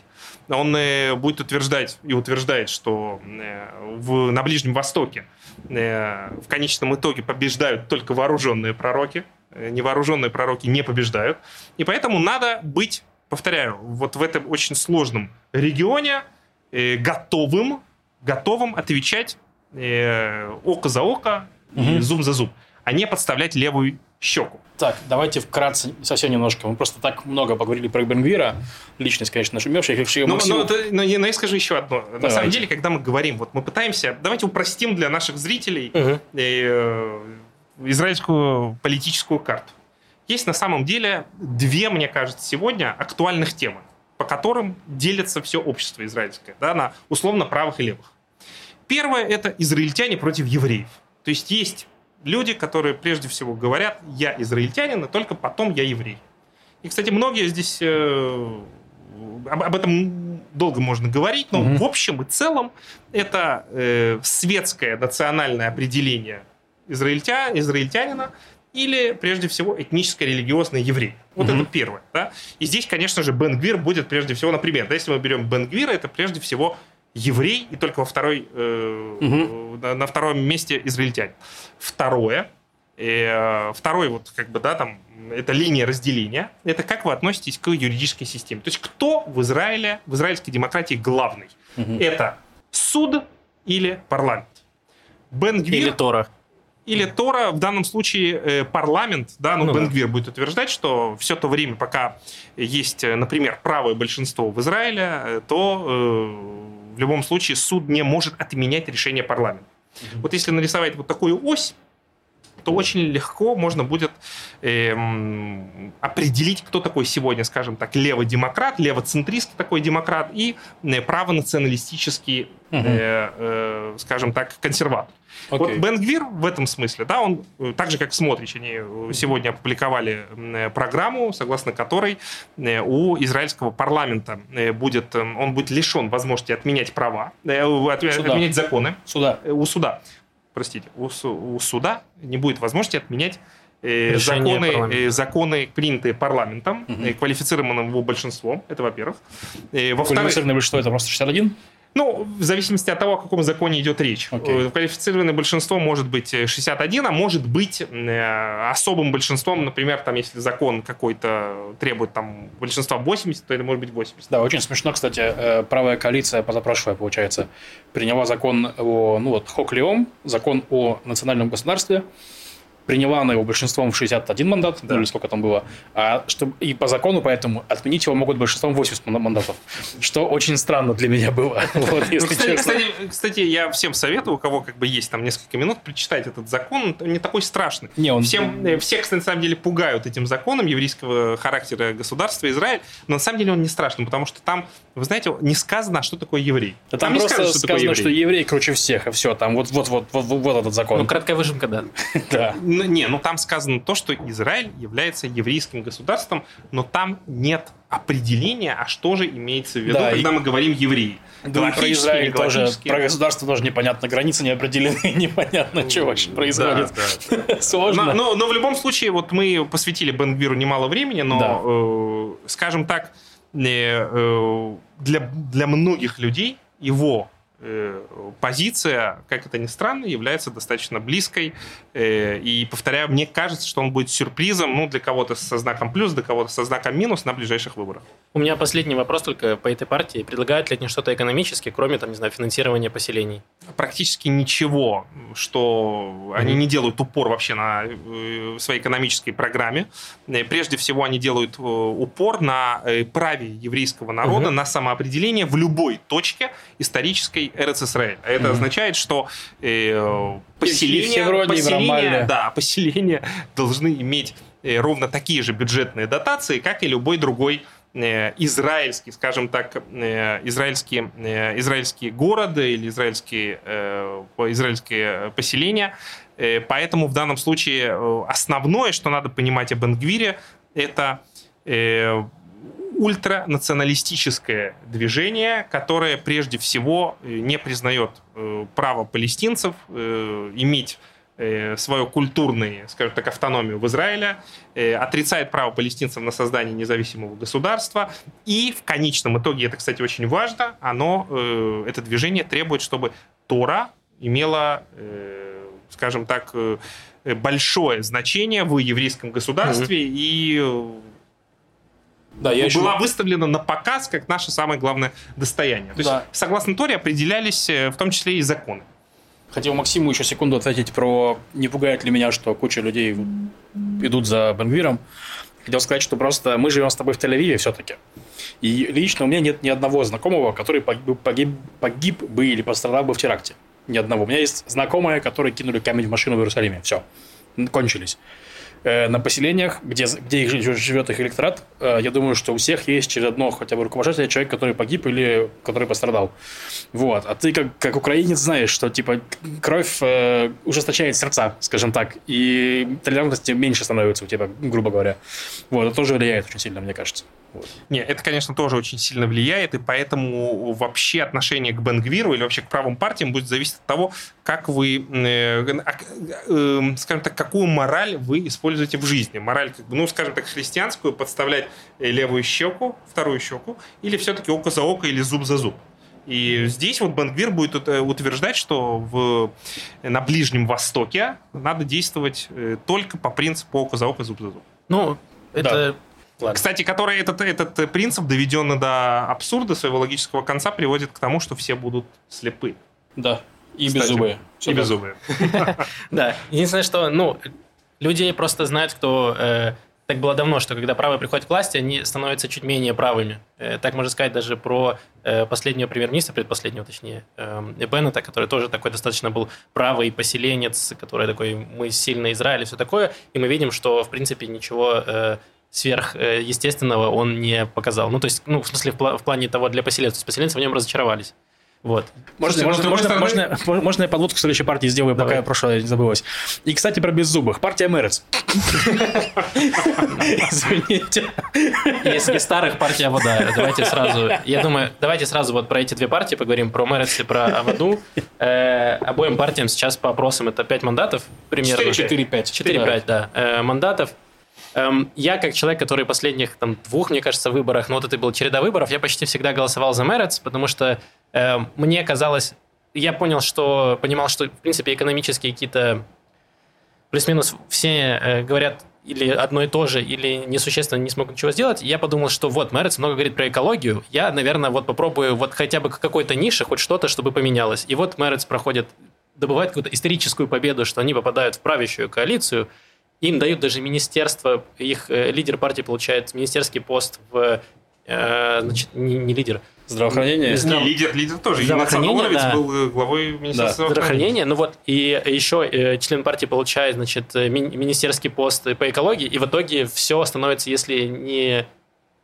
Он э, будет утверждать и утверждает, что э, в, на Ближнем Востоке э, в конечном итоге побеждают только вооруженные пророки, Э, невооруженные пророки не побеждают. И поэтому надо быть, повторяю, вот в этом очень сложном регионе э, готовым, готовым отвечать э, око за око угу. зуб за зуб, а не подставлять левую щеку. Так, давайте вкратце совсем немножко. Мы просто так много поговорили про Бенгвира. Личность, конечно, нашумевшая. Но, но, но, но, но я скажу еще одно. Давайте. На самом деле, когда мы говорим, вот мы пытаемся, давайте упростим для наших зрителей угу. э, израильскую политическую карту. Есть на самом деле две, мне кажется, сегодня актуальных темы, по которым делится все общество израильское, да, на условно правых и левых. Первое – это израильтяне против евреев. То есть есть люди, которые прежде всего говорят «я израильтянин, и только потом я еврей». И, кстати, многие здесь э, об, об этом долго можно говорить, но угу. в общем и целом это э, светское национальное определение израильтя, израильтянина или, прежде всего, этническое религиозный еврей. Вот mm это первое. Да? И здесь, конечно же, Бенгвир будет прежде всего, например, да, если мы берем Бенгвира, это прежде всего еврей и только во второй, э, угу. на, на втором месте израильтянин. Второе, э, второй вот как бы, да, там, это линия разделения, это как вы относитесь к юридической системе. То есть кто в Израиле, в израильской демократии главный? Угу. Это суд или парламент? Бен Или Тора. Или Тора, в данном случае э, парламент, да, ну, ну Бенгвир да. будет утверждать, что все то время, пока есть, э, например, правое большинство в Израиле, э, то э, в любом случае суд не может отменять решение парламента. Mm-hmm. Вот если нарисовать вот такую ось, то очень легко можно будет э, определить, кто такой сегодня, скажем так, левый демократ, левоцентристский такой демократ и э, правонационалистический, угу. э, э, скажем так, консерватор. Okay. Вот Бенгвир в этом смысле, да, он э, так же, как Смотрич, они э, сегодня опубликовали программу, согласно которой у израильского парламента будет, он будет лишен возможности отменять права, отменять законы. Суда. У суда. Простите, у, у суда не будет возможности отменять законы, законы, принятые парламентом, угу. квалифицированным его большинством, это во-первых. Во-вторых, Квалифицированное большинство это просто 61? Ну, в зависимости от того, о каком законе идет речь. Okay. Э, квалифицированное большинство может быть 61, а может быть э, особым большинством, например, там, если закон какой-то требует там большинства 80, то это может быть 80. Да, очень смешно, кстати, э, правая коалиция позапрошлая, получается, приняла закон о, ну вот, Хоклеом, закон о национальном государстве, приняла она его большинством в 61 мандат, да. или сколько там было, а чтобы, и по закону поэтому отменить его могут большинством 80 мандатов, что очень странно для меня было. Вот, если ну, кстати, кстати, кстати, я всем советую, у кого как бы есть там несколько минут, прочитать этот закон, он не такой страшный. Не, он... Всем, э, всех, на самом деле, пугают этим законом еврейского характера государства Израиль, но на самом деле он не страшный, потому что там, вы знаете, не сказано, что такое еврей. Да там, там не просто сказано, что, сказано, еврей. что еврей круче всех, и все, там вот, вот, вот, вот, вот этот закон. Ну, краткая выжимка, да. Да. Ну, не, ну там сказано то, что Израиль является еврейским государством, но там нет определения, а что же имеется в виду, да, когда и... мы говорим евреи. Да, про Израиль тоже, про государство тоже непонятно, границы не определены, непонятно, что вообще происходит. Да, да. Сложно. Но, но, но в любом случае, вот мы посвятили Бенгвиру немало времени, но, да. э, скажем так, э, э, для, для многих людей его позиция, как это ни странно, является достаточно близкой. Э, и, повторяю, мне кажется, что он будет сюрпризом ну, для кого-то со знаком плюс, для кого-то со знаком минус на ближайших выборах. У меня последний вопрос только по этой партии. Предлагают ли они что-то экономически, кроме, там, не знаю, финансирования поселений? Практически ничего, что они не делают упор вообще на э, своей экономической программе. Прежде всего, они делают упор на праве еврейского народа mm-hmm. на самоопределение в любой точке исторической Эрец Исраэль. А это mm-hmm. означает, что э, поселения, поселения, да, поселения должны иметь э, ровно такие же бюджетные дотации, как и любой другой э, израильский, скажем так, э, израильские, э, израильские города или израильские, израильские поселения. Поэтому в данном случае основное, что надо понимать об Энгвире, это ультранационалистическое движение, которое прежде всего э, не признает э, право палестинцев э, иметь свою культурную, скажем так, автономию в Израиле, отрицает право палестинцев на создание независимого государства. И в конечном итоге, это, кстати, очень важно, оно, это движение требует, чтобы Тора имела, скажем так, большое значение в еврейском государстве mm-hmm. и да, я была еще... выставлена на показ как наше самое главное достояние. То да. есть, согласно Торе, определялись э, в том числе и законы. Хотел Максиму еще секунду ответить про не пугает ли меня, что куча людей идут за Бенгвиром. Хотел сказать, что просто мы живем с тобой в Тель-Авиве все-таки. И лично у меня нет ни одного знакомого, который погиб, погиб, погиб бы или пострадал бы в теракте. Ни одного. У меня есть знакомые, которые кинули камень в машину в Иерусалиме. Все. Кончились. Э, на поселениях, где, где их живет их электорат, э, я думаю, что у всех есть через одно хотя бы руководителя человек, который погиб или который пострадал. Вот. А ты как, как украинец знаешь, что типа кровь э, ужесточает сердца, скажем так, и толерантности меньше становится у тебя, грубо говоря. Вот. Это тоже влияет очень сильно, мне кажется. Вот. Не, это, конечно, тоже очень сильно влияет, и поэтому вообще отношение к Бенгвиру или вообще к правым партиям будет зависеть от того, как вы, э, э, скажем так, какую мораль вы используете в жизни. Мораль, ну, скажем так, христианскую, подставлять левую щеку, вторую щеку, или все-таки око за око или зуб за зуб. И здесь вот Бенгвир будет э, утверждать, что в, на Ближнем Востоке надо действовать э, только по принципу око за око, зуб за зуб. Ну, это... Да. Ладно. Кстати, который этот, этот принцип, доведенный до абсурда своего логического конца, приводит к тому, что все будут слепы. Да, и беззубые. И беззубые. Да, единственное, что, ну, людей просто знают, кто э, так было давно, что когда правые приходят к власти, они становятся чуть менее правыми. Э, так можно сказать даже про э, последнего премьер-министра, предпоследнего точнее, э, Беннета, который тоже такой достаточно был правый поселенец, который такой, мы сильно Израиль и все такое, и мы видим, что, в принципе, ничего сверхъестественного он не показал. Ну, то есть, ну, в смысле, в, плане того для поселенцев. Поселенцы в нем разочаровались. Вот. Можно, Слушайте, можно, можно, можно, можно, можно я подводку к следующей партии сделаю, Давай. пока я прошлое не забылось. И, кстати, про беззубых. Партия Мэрец. Извините. Если старых партия Вода, давайте сразу... Я думаю, давайте сразу вот про эти две партии поговорим, про Мэрец и про Аваду. Э, обоим партиям сейчас по опросам это 5 мандатов примерно. 4-5. 4-5, да. Э, мандатов. Эм, я, как человек, который последних там, двух, мне кажется, выборах, ну вот это был череда выборов, я почти всегда голосовал за Мэрец, потому что э, мне казалось, я понял, что, понимал, что, в принципе, экономические какие-то плюс-минус все э, говорят или одно и то же, или несущественно не смогут ничего сделать, я подумал, что вот, Мэрец много говорит про экологию, я, наверное, вот попробую вот хотя бы какой-то нише, хоть что-то, чтобы поменялось. И вот Мэрец проходит, добывает какую-то историческую победу, что они попадают в правящую коалицию, им дают даже министерство, их э, лидер партии получает министерский пост в, э, значит, не, не лидер, Здравоохранение? Не, не, лидер, лидер тоже. Здравоохранение, да. был э, главой Министерства да. здравоохранения. Ну вот, и еще э, член партии получает, значит, ми- министерский пост по экологии, и в итоге все становится, если не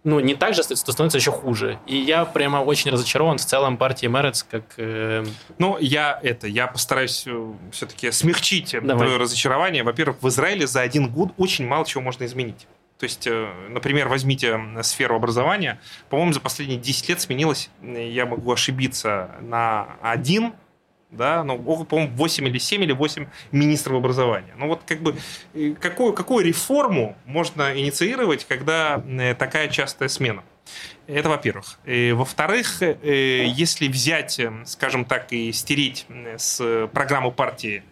ну, не так же, то становится еще хуже. И я прямо очень разочарован в целом партии Мэрец, как... Э... Ну, я это, я постараюсь э, все-таки смягчить Давай. твое разочарование. Во-первых, в Израиле за один год очень мало чего можно изменить. То есть, э, например, возьмите сферу образования. По-моему, за последние 10 лет сменилось, я могу ошибиться, на один да, ну, по-моему, 8 или 7 или 8 министров образования. Ну, вот как бы э, какую, какую реформу можно инициировать, когда э, такая частая смена? Это во-первых. Во-вторых, э, если взять, скажем так, и стереть с программы партии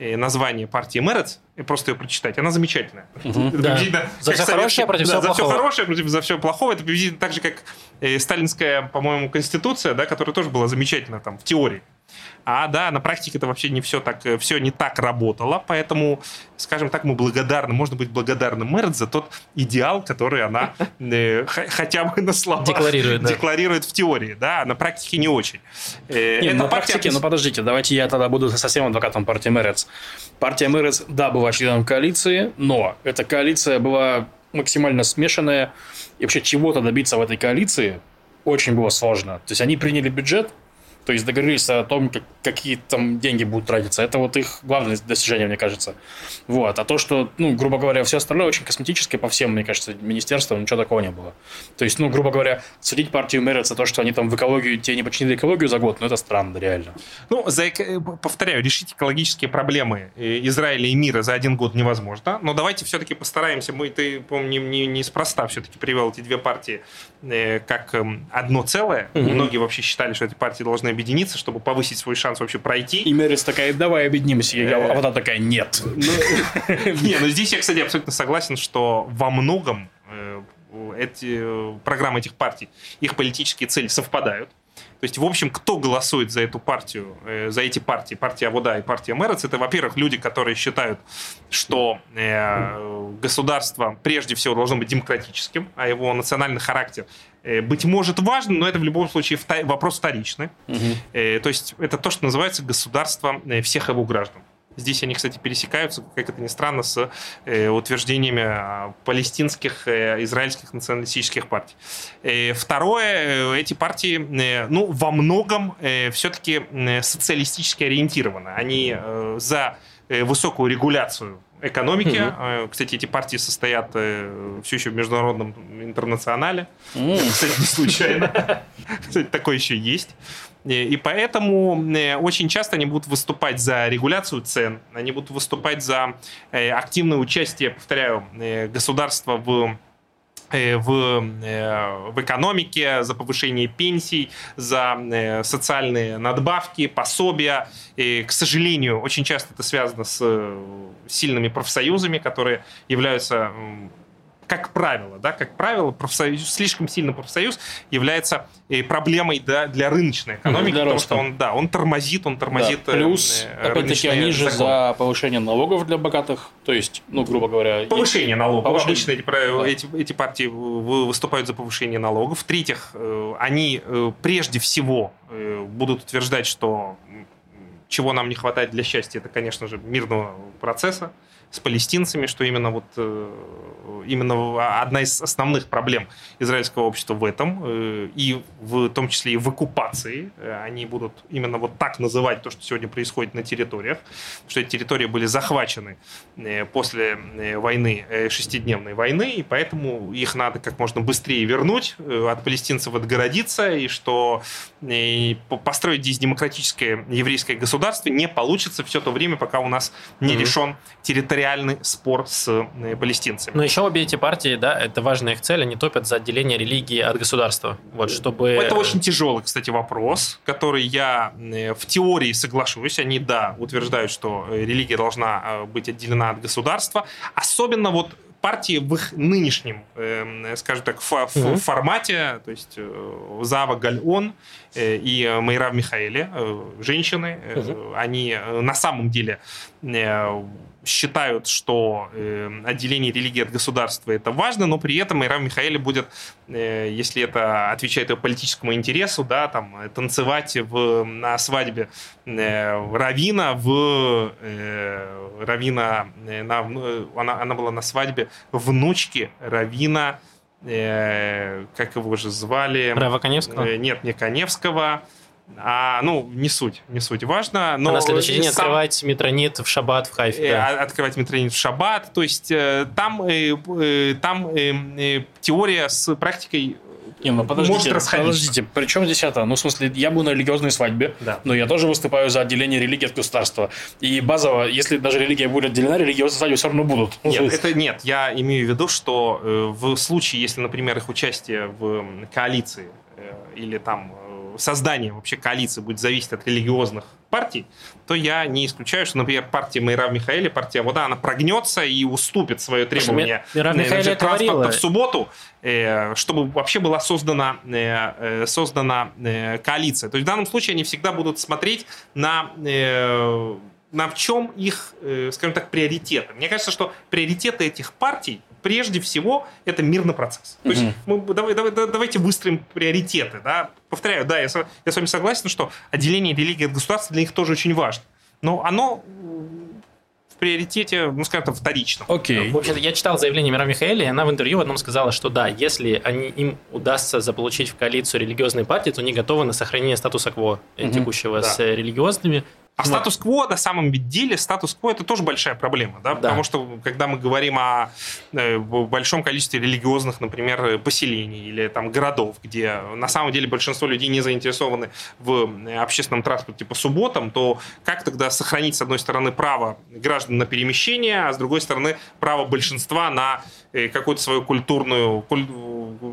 название партии Мерец, и просто ее прочитать, она замечательная. Угу, да. За все хорошее против всего плохого. За все хорошее против за все плохого. Это приблизительно так же, как сталинская, по-моему, конституция, да, которая тоже была замечательна там в теории. А да, на практике это вообще не все так, э, все не так работало, поэтому, скажем так, мы благодарны, можно быть благодарным Мэрт за тот идеал, который она э, хотя бы на словах декларирует, да. декларирует в теории, да, на практике не очень. Э, Нет, на практике, ну подождите, давайте я тогда буду совсем адвокатом партии Мэрец. Партия Мэрец, да, была членом коалиции, но эта коалиция была максимально смешанная, и вообще чего-то добиться в этой коалиции очень было сложно. То есть они приняли бюджет, то есть договорились о том, как, какие там деньги будут тратиться. Это вот их главное достижение, мне кажется. Вот. А то, что, ну, грубо говоря, все остальное очень косметическое по всем, мне кажется, министерствам, ничего такого не было. То есть, ну, грубо говоря, судить партию Мэрит за то, что они там в экологию, те не починили экологию за год, ну, это странно, реально. Ну, за, повторяю, решить экологические проблемы э, Израиля и мира за один год невозможно. Но давайте все-таки постараемся. Мы, ты, помню, не, не неспроста все-таки привел эти две партии э, как эм, одно целое. Многие вообще считали, что эти партии должны объединиться, чтобы повысить свой шанс вообще пройти. И Мэрис такая, давай объединимся. А вот она такая, нет. Ну, не, ну здесь я, кстати, абсолютно согласен, что во многом э, эти программы этих партий, их политические цели совпадают. То есть, в общем, кто голосует за эту партию, э, за эти партии, партия Авода и партия Мэрец, это, во-первых, люди, которые считают, что э, государство прежде всего должно быть демократическим, а его национальный характер Э, быть может, важно, но это в любом случае вопрос вторичный. Угу. То есть это то, что называется государство э, всех его граждан. Здесь они, кстати, пересекаются, как это ни странно, с утверждениями а, палестинских, израильских националистических партий. Второе, эти партии, ну, во многом все-таки социалистически ориентированы. Они за высокую регуляцию экономики. Mm-hmm. Кстати, эти партии состоят э, все еще в международном интернационале. Mm. Кстати, не случайно. Кстати, такое еще есть. Э, и поэтому очень часто они будут выступать за регуляцию цен, они будут выступать за активное участие, повторяю, государства в Э, в, э, в экономике, за повышение пенсий, за э, социальные надбавки, пособия. И, к сожалению, очень часто это связано с сильными профсоюзами, которые являются как правило, да, как правило, профсоюз, слишком сильный профсоюз является и проблемой да, для рыночной экономики, для потому роста. что он, да, он тормозит, он тормозит. Да. Плюс, э, опять-таки, они же закон. за повышение налогов для богатых, то есть, ну, грубо говоря... Повышение налогов. Повышение. Обычно эти, да. эти, эти партии выступают за повышение налогов. В-третьих, э, они э, прежде всего будут утверждать, что чего нам не хватает для счастья, это, конечно же, мирного процесса с палестинцами, что именно вот э, именно одна из основных проблем израильского общества в этом, э, и в том числе и в оккупации. Э, они будут именно вот так называть то, что сегодня происходит на территориях, что эти территории были захвачены после войны, шестидневной войны, и поэтому их надо как можно быстрее вернуть, от палестинцев отгородиться, и что построить здесь демократическое еврейское государство не получится все то время, пока у нас не mm-hmm. решен территориальный реальный спор с э, палестинцами. Но еще обе эти партии, да, это важная их цель, они топят за отделение религии от государства. Вот, чтобы... Это очень тяжелый, кстати, вопрос, который я э, в теории соглашусь. Они, да, утверждают, что э, религия должна быть отделена от государства. Особенно вот партии в их нынешнем, э, скажем так, фо- угу. формате, то есть э, Зава Гальон э, и Майрав Михаэли, э, женщины, э, угу. они на самом деле э, считают, что э, отделение религии от государства это важно, но при этом Ирам Михаэле будет, э, если это отвечает его политическому интересу, да, там, танцевать в, на свадьбе э, Равина в э, Равина, э, на, она, она была на свадьбе внучки Равина, э, как его же звали? Рава Коневского? Э, нет, не Коневского. А, ну, не суть, не суть важно. Но а на следующий день сам... открывать метронит в шаббат в Хайфе. Да. Э, открывать метронит в шаббат. То есть э, там, э, там теория с практикой не, ну подождите, может расходиться. Подождите, при чем здесь это? Ну, в смысле, я был на религиозной свадьбе, да. но я тоже выступаю за отделение религии от государства. И базово, если даже религия будет отделена, религиозные свадьбы все равно будут. Нет, это нет. Я имею в виду, что в случае, если, например, их участие в коалиции или там создание вообще коалиции будет зависеть от религиозных партий, то я не исключаю, что, например, партия Майра Михаэля, партия Вода, она прогнется и уступит свое требование Мира на транспорта в субботу, э, чтобы вообще была создана, э, э, создана коалиция. То есть в данном случае они всегда будут смотреть на на в чем их, скажем так, приоритеты. Мне кажется, что приоритеты этих партий прежде всего это мирный процесс. То есть мы, давай, давай, давайте выстроим приоритеты. Да? Повторяю, да, я, я с вами согласен, что отделение религии от государства для них тоже очень важно. Но оно в приоритете, ну, скажем так, вторичном. Окей. Okay. В общем, я читал заявление Мира Михаэли, и она в интервью в одном сказала, что да, если они, им удастся заполучить в коалицию религиозные партии, то они готовы на сохранение статуса кво mm-hmm. текущего да. с религиозными. А вот. статус-кво, на самом деле, статус-кво это тоже большая проблема, да? да. Потому что, когда мы говорим о э, большом количестве религиозных, например, поселений или там городов, где на самом деле большинство людей не заинтересованы в э, общественном транспорте по субботам, то как тогда сохранить, с одной стороны, право граждан на перемещение, а с другой стороны, право большинства на э, какую-то свою культурную куль...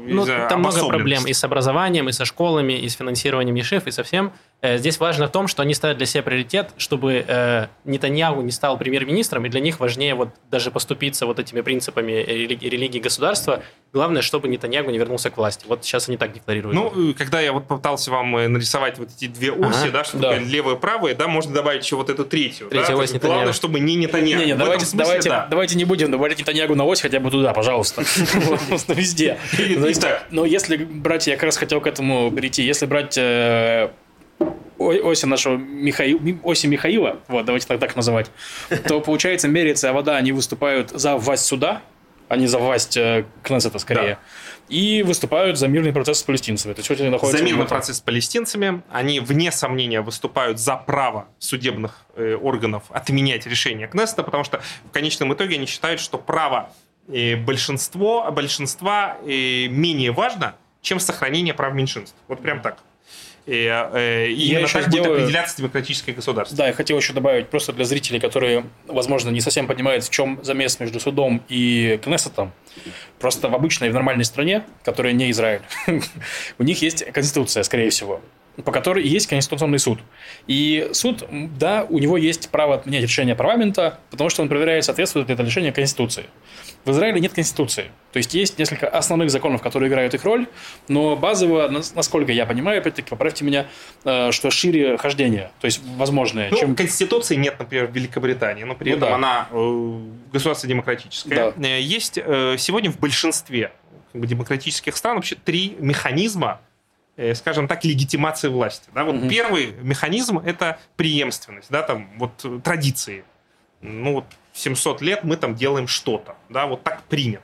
ну, там много проблем и с образованием, и со школами, и с финансированием ЕШИФ, и со всем. Здесь важно в том, что они ставят для себя приоритет чтобы э, Нетаньягу не стал премьер-министром, и для них важнее вот даже поступиться вот этими принципами религии, религии государства. Главное, чтобы Нетаньягу не вернулся к власти. Вот сейчас они так декларируют. Ну, когда я вот попытался вам э, нарисовать вот эти две оси, ага, да, что да. такое левое и правое, да, можно добавить еще вот эту третью. Третья да? ось Главное, чтобы не Нетаньягу. Не, не, давайте, смысле, давайте, да. давайте не будем добавлять Нетаньягу на ось хотя бы туда, пожалуйста. Просто везде. Но если брать, я как раз хотел к этому перейти, если брать э, оси нашего Михаил, оси Михаила, вот, давайте так, так называть, то, получается, мерится вода, они выступают за власть суда, а не за власть э, Кнессета, скорее. Да. И выступают за мирный процесс с палестинцами. То есть, они находятся за мирный процесс с палестинцами. Они, вне сомнения, выступают за право судебных э, органов отменять решение Кнессета, потому что в конечном итоге они считают, что право э, большинство, большинства менее важно, чем сохранение прав меньшинств. Вот прям так. И, э, и именно так будет определяться демократическое государство. Да, я хотел еще добавить просто для зрителей, которые, возможно, не совсем понимают, в чем замес между судом и Кнессетом. Просто в обычной, в нормальной стране, которая не Израиль, у них есть конституция, скорее всего по которой есть Конституционный суд. И суд, да, у него есть право отменять решение парламента, потому что он проверяет, соответствует ли это решение Конституции. В Израиле нет Конституции. То есть есть несколько основных законов, которые играют их роль, но базово, насколько я понимаю, опять-таки, поправьте меня, э, что шире хождение, то есть возможное. Ну, чем... Конституции нет, например, в Великобритании, но при ну, этом да. она э, государство демократическое. Да. Э, есть сегодня в большинстве демократических стран вообще три механизма, скажем так, легитимации власти. Да, вот угу. первый механизм это преемственность, да, там вот традиции. Ну вот 700 лет мы там делаем что-то, да, вот так принято.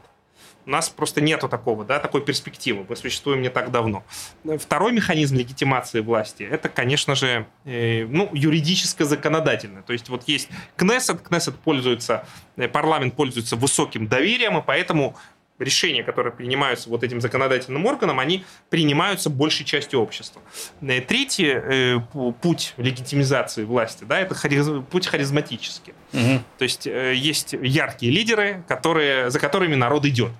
У нас просто нету такого, да, такой перспективы. Мы существуем не так давно. Второй механизм легитимации власти – это, конечно же, э, ну, юридическо-законодательный. То есть вот есть Кнессет, Кнессет пользуется, э, парламент пользуется высоким доверием, и поэтому решения, которые принимаются вот этим законодательным органом, они принимаются большей частью общества. Э, третий э, путь легитимизации власти, да, это хариз... путь харизматический. Угу. То есть э, есть яркие лидеры, которые, за которыми народ идет.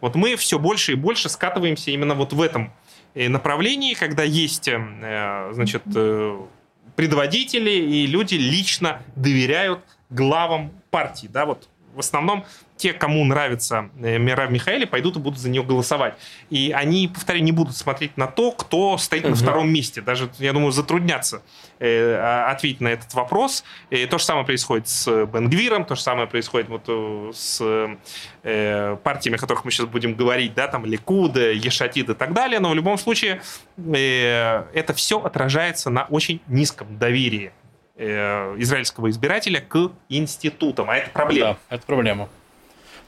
Вот мы все больше и больше скатываемся именно вот в этом э, направлении, когда есть, э, значит, э, предводители и люди лично доверяют главам партии, да, вот в основном те, кому нравится э, Мира Михаэли, пойдут и будут за нее голосовать. И они, повторяю, не будут смотреть на то, кто стоит угу. на втором месте. Даже, я думаю, затрудняться э, а, ответить на этот вопрос. И то же самое происходит с Бенгвиром, то же самое происходит вот э, с э, партиями, о которых мы сейчас будем говорить, да, там Ликуда, Ешатид и так далее. Но в любом случае э, это все отражается на очень низком доверии израильского избирателя к институтам. А это проблема. Да, это проблема.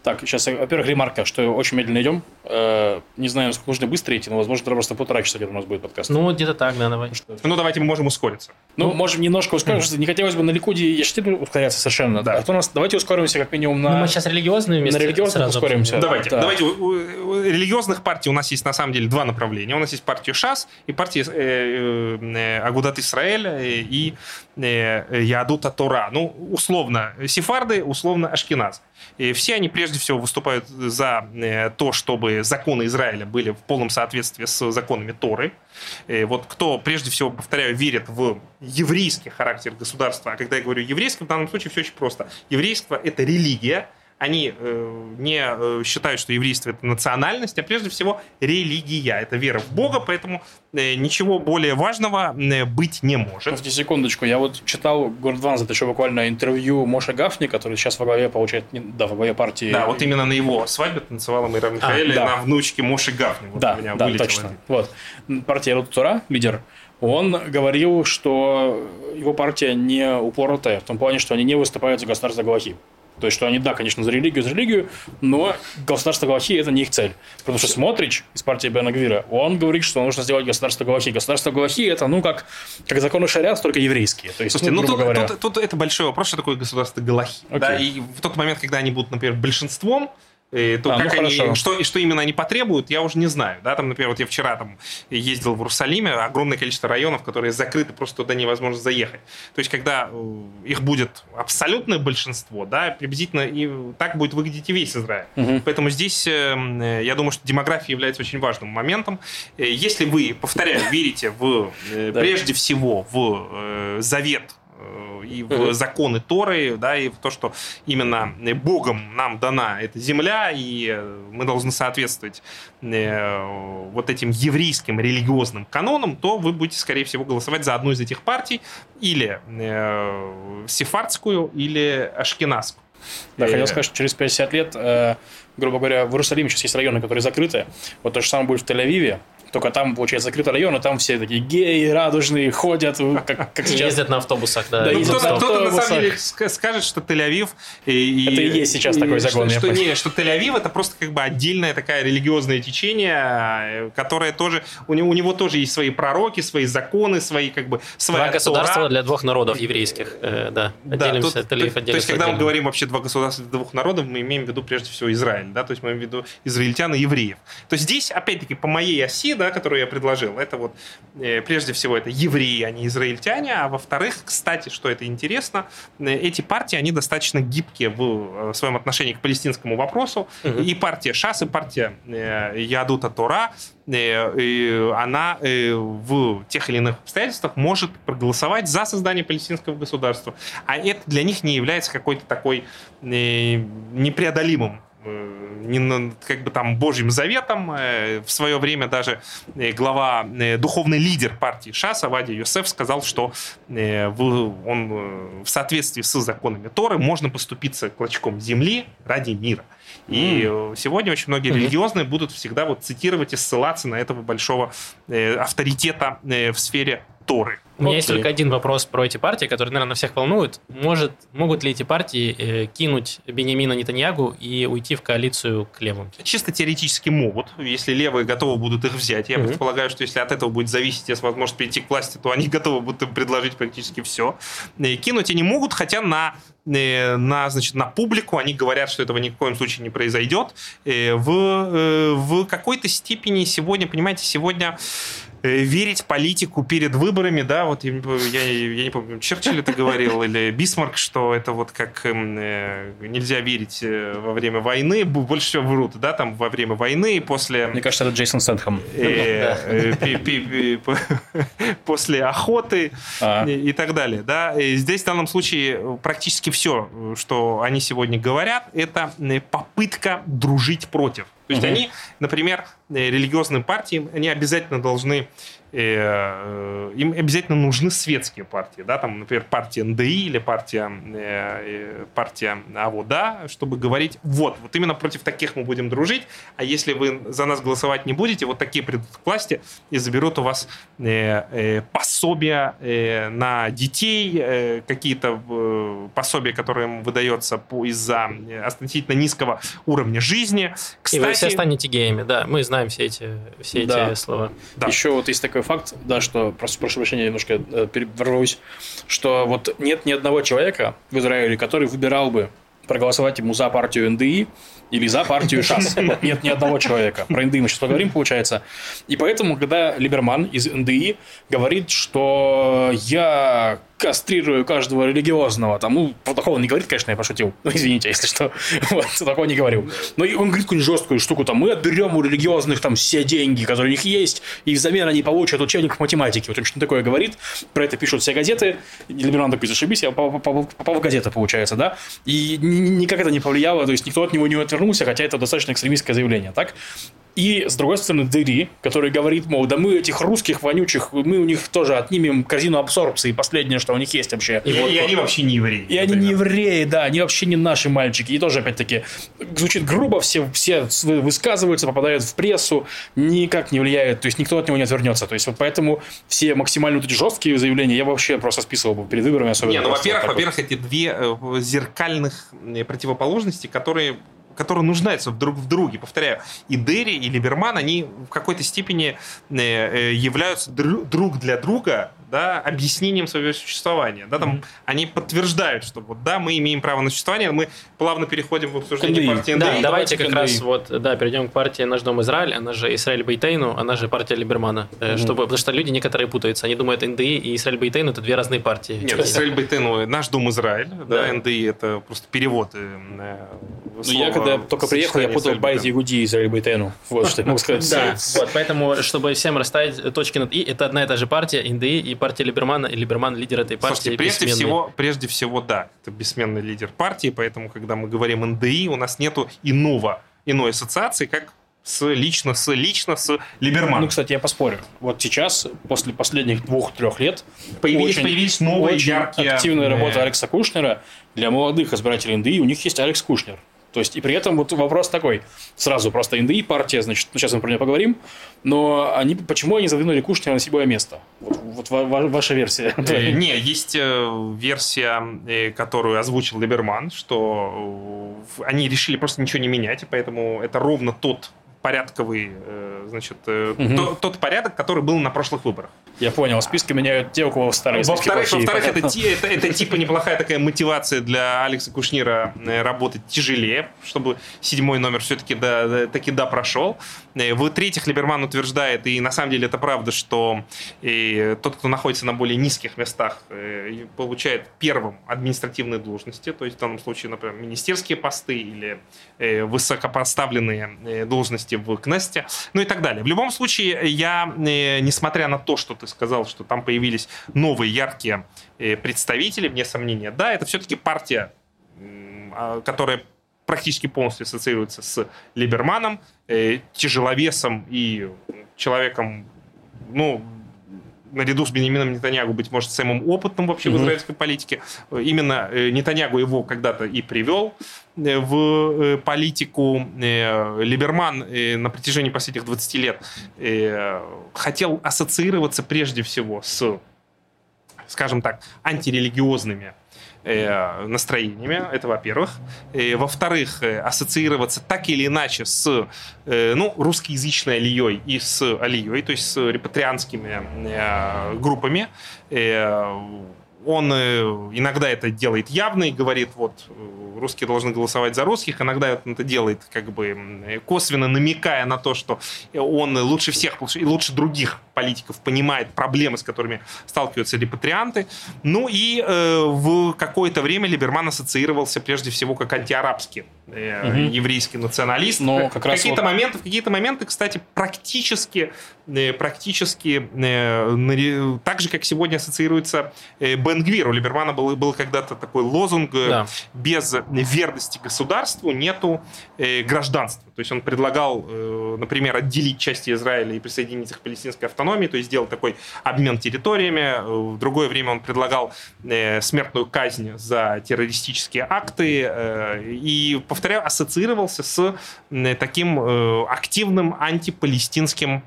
Так, сейчас, во-первых, ремарка, что очень медленно идем. Э, не знаю, насколько нужно быстро идти, но, возможно, просто полтора часа где-то у нас будет подкаст. Ну, где-то так, да, давай. Что? Ну, давайте мы можем ускориться. Ну, ну можем немножко ускориться. Mm-hmm. Не хотелось бы на Ликуде и Ештибе ускоряться совершенно. Да. А то у нас, давайте ускоримся как минимум на... Ну, мы сейчас религиозные вместе На религиозных ускоримся. Давайте. Да. давайте. У, у религиозных партий у нас есть, на самом деле, два направления. У нас есть партия ШАС и партия э, э, Агудат Исраэль э, и э, Ядута Тора. Ну, условно, сефарды, условно, Ашкеназ. И все они прежде всего выступают за э, то, чтобы законы Израиля были в полном соответствии с законами Торы. И вот кто, прежде всего, повторяю, верит в еврейский характер государства, а когда я говорю еврейский, в данном случае все очень просто. Еврейство – это религия, они э, не э, считают, что еврейство это национальность, а прежде всего религия. Это вера в Бога, поэтому э, ничего более важного э, быть не может. Подожди секундочку, я вот читал Горд Ван, это еще буквально интервью Моша Гафни, который сейчас во главе получает, да, во главе партии. Да, вот именно на его свадьбе танцевала Майра Михаэля, а, да. на внучке Моши Гафни. Вот да, у меня да, точно. Один. Вот. Партия Рутура, лидер, он говорил, что его партия не упоротая, в том плане, что они не выступают за государство Галахи. То есть, что они, да, конечно, за религию, за религию, но государство Галахи – это не их цель. Потому что Смотрич из партии Бена Гвира, он говорит, что нужно сделать государство Галахи. Государство Галахи – это, ну, как, как законы шариат, только еврейские. То есть, Слушайте, ну, ну тут, говоря... тут, тут это большой вопрос, что такое государство Галахи. Okay. Да, и в тот момент, когда они будут, например, большинством, и то а, как ну они, что, что именно они потребуют, я уже не знаю. Да? Там, например, вот я вчера там ездил в Иерусалиме, огромное количество районов, которые закрыты, просто туда невозможно заехать. То есть, когда э, их будет абсолютное большинство, да, приблизительно и так будет выглядеть и весь Израиль. Угу. Поэтому здесь, э, я думаю, что демография является очень важным моментом. Э, если вы, повторяю, верите в, прежде всего в завет и в законы Торы, да, и в то, что именно Богом нам дана эта земля, и мы должны соответствовать э, вот этим еврейским религиозным канонам, то вы будете, скорее всего, голосовать за одну из этих партий, или э, сефардскую, или ашкеназскую. Да, хотел сказать, что через 50 лет, э, грубо говоря, в Иерусалиме сейчас есть районы, которые закрыты. Вот то же самое будет в Тель-Авиве. Только там, получается, закрытый район, и там все такие геи, радужные, ходят, как, как сейчас. Ездят на автобусах, да. да ну, кто-то, кто на самом деле скажет, что Тель-Авив... И, это и есть сейчас и, такой закон. Что, что, не, что Тель-Авив это просто как бы отдельное такое религиозное течение, которое тоже... У него, у него тоже есть свои пророки, свои законы, свои как бы... Своя два государства для двух народов еврейских, э, да. Отделимся, да, тут, То есть, когда мы говорим вообще два государства для двух народов, мы имеем в виду прежде всего Израиль, да, то есть мы имеем в виду израильтян и евреев. То есть здесь, опять-таки, по моей оси, да, которую я предложил, это вот э, прежде всего это евреи, а не израильтяне, а во-вторых, кстати, что это интересно, э, эти партии, они достаточно гибкие в своем отношении к палестинскому вопросу, угу. и партия ШАС, и партия Ядута Тора, она в тех или иных обстоятельствах может проголосовать за создание палестинского государства, а это для них не является какой-то такой непреодолимым Э, не как бы там Божьим заветом. Э, в свое время даже э, глава, духовный лидер партии ШАС Авади Юсеф сказал, что он в соответствии с законами Торы можно поступиться клочком земли ради мира. И mm. сегодня очень многие mm-hmm. религиозные будут всегда вот цитировать и ссылаться на этого большого авторитета в сфере Торы. У меня есть только один вопрос про эти партии, который, наверное, всех волнует. Может, могут ли эти партии э, кинуть Бенемина Нетаньягу и уйти в коалицию к левым? Чисто теоретически могут, если левые готовы будут их взять. Я mm-hmm. предполагаю, что если от этого будет зависеть если возможность перейти к власти, то они готовы будут им предложить практически все. И кинуть они могут, хотя на э, на, значит, на публику, они говорят, что этого ни в коем случае не произойдет. Э, в, э, в какой-то степени сегодня, понимаете, сегодня Э, верить политику перед выборами, да, вот я, я, я не помню, Черчилль это говорил, или Бисмарк, что это вот как эм, э, нельзя верить э, во время войны, больше всего врут, да, там во время войны и после... Мне кажется, это Джейсон Сентхэм. После охоты а. и так далее, да. Здесь в данном случае практически все, что они сегодня говорят, это попытка дружить против. То есть угу. они, например, религиозным партиям, они обязательно должны Э, им обязательно нужны светские партии, да, там, например, партия НДИ или партия, э, партия АВОДа, чтобы говорить, вот, вот именно против таких мы будем дружить, а если вы за нас голосовать не будете, вот такие придут к власти и заберут у вас э, пособия на детей, какие-то пособия, которые им выдается из-за относительно низкого уровня жизни. Кстати, и вы все станете геями, да, мы знаем все эти, все эти да. слова. Да. Еще вот есть такой такой факт, да, что, просто прошу прощения, немножко э, ворвусь, что вот нет ни одного человека в Израиле, который выбирал бы проголосовать ему за партию НДИ или за партию ШАС. Вот нет ни одного человека. Про НДИ мы сейчас поговорим, получается. И поэтому, когда Либерман из НДИ говорит, что я кастрирую каждого религиозного. Там, ну, такого не говорит, конечно, я пошутил. Ну, извините, если что. Вот, такого не говорил. Но он говорит какую-нибудь жесткую штуку, там, мы отберем у религиозных там все деньги, которые у них есть, и взамен они получат учебник по математике. Вот он что такое говорит, про это пишут все газеты. Либерман такой, зашибись, я попал в газеты, получается, да? И никак это не повлияло, то есть никто от него не отвернулся, хотя это достаточно экстремистское заявление, так? И, с другой стороны, Дери, который говорит, мол, да мы этих русских вонючих, мы у них тоже отнимем корзину абсорбции, последнее, что у них есть вообще. И, вот, и они вообще не евреи. И например. они не евреи, да, они вообще не наши мальчики. И тоже, опять-таки, звучит грубо, все, все высказываются, попадают в прессу, никак не влияет, то есть никто от него не отвернется. То есть вот поэтому все максимально вот жесткие заявления я вообще просто списывал бы перед выборами особенно. Не, ну, во-первых, во-первых, эти две э, зеркальных э, противоположности, которые которые нуждаются друг в друге. Повторяю, и Дерри, и Либерман, они в какой-то степени э, э, являются друг для друга да, объяснением своего существования. Да, там, mm-hmm. Они подтверждают, что вот да, мы имеем право на существование, мы плавно переходим в обсуждение НДИ. партии НДИ. Да, давайте как раз вот, да, перейдем к партии «Наш дом Израиль», она же Израиль Бейтейну, она же партия Либермана. Mm-hmm. Чтобы, потому что люди некоторые путаются, они думают, НДИ и Израиль Бейтейну – это две разные партии. Нет, Израиль Бейтейну – «Наш дом Израиль», да, да НДИ – это просто перевод э, ну, я когда только приехал, я путал Байт Игуди и Израиль Бейтейну. Вот что я могу сказать. Да, вот, поэтому, чтобы всем расставить точки над «и», это одна и та же партия, НДИ и партия Либермана, и Либерман лидер этой партии. Слушайте, прежде всего, прежде всего, да, это бессменный лидер партии, поэтому, когда мы говорим НДИ, у нас нету иного, иной ассоциации, как с лично с лично с Либерманом. Ну, кстати, я поспорю. Вот сейчас, после последних двух-трех лет, появились, очень, появились новые очень яркие... активная работа Алекса Кушнера для молодых избирателей НДИ. У них есть Алекс Кушнер. То есть, и при этом вот вопрос такой, сразу просто НДИ партия, значит, ну, сейчас мы про нее поговорим, но они, почему они задвинули Кушнера на седьмое место? Вот, вот ваша версия. Э, не, есть э, версия, э, которую озвучил Либерман, что они решили просто ничего не менять, и поэтому это ровно тот порядковый, э, значит, угу. тот, тот порядок, который был на прошлых выборах. Я понял, списки меняют те, у кого старые списки Во-вторых, во-вторых это, это, это типа неплохая такая мотивация для Алекса Кушнира работать тяжелее, чтобы седьмой номер все-таки да, таки да прошел. В-третьих, Либерман утверждает, и на самом деле это правда, что и тот, кто находится на более низких местах, получает первым административные должности, то есть в данном случае, например, министерские посты или высокопоставленные э, должности в Кнесте, ну и так далее. В любом случае, я, э, несмотря на то, что ты сказал, что там появились новые яркие э, представители, вне сомнения, да, это все-таки партия, а, которая практически полностью ассоциируется с Либерманом, тяжеловесом и человеком, ну, наряду с Бенемином Нетаньягу, быть может, самым опытным вообще mm-hmm. в израильской политике. Именно э, Нетаньягу его когда-то и привел э, в э, политику. Либерман на протяжении последних 20 лет хотел ассоциироваться прежде всего с, скажем так, антирелигиозными э, настроениями, это во-первых. Во-вторых, э, ассоциироваться так или иначе с э, ну, русскоязычной алией и с алией, то есть с репатрианскими э, группами. Он э, иногда это делает явно и говорит, вот, э, русские должны голосовать за русских, иногда он это делает как бы косвенно намекая на то, что он лучше всех, лучше других политиков понимает проблемы, с которыми сталкиваются репатрианты. Ну и э, в какое-то время Либерман ассоциировался прежде всего как антиарабский э, угу. еврейский националист. Но как раз какие-то вот... моменты, в какие-то моменты, кстати, практически, практически э, так же, как сегодня ассоциируется э, Бенгвир. У Либермана был, был когда-то такой лозунг э, да. без верности государству нету э, гражданства. То есть он предлагал, э, например, отделить части Израиля и присоединить их к палестинской автономии, то есть сделать такой обмен территориями. В другое время он предлагал э, смертную казнь за террористические акты. Э, и, повторяю, ассоциировался с таким активным антипалестинским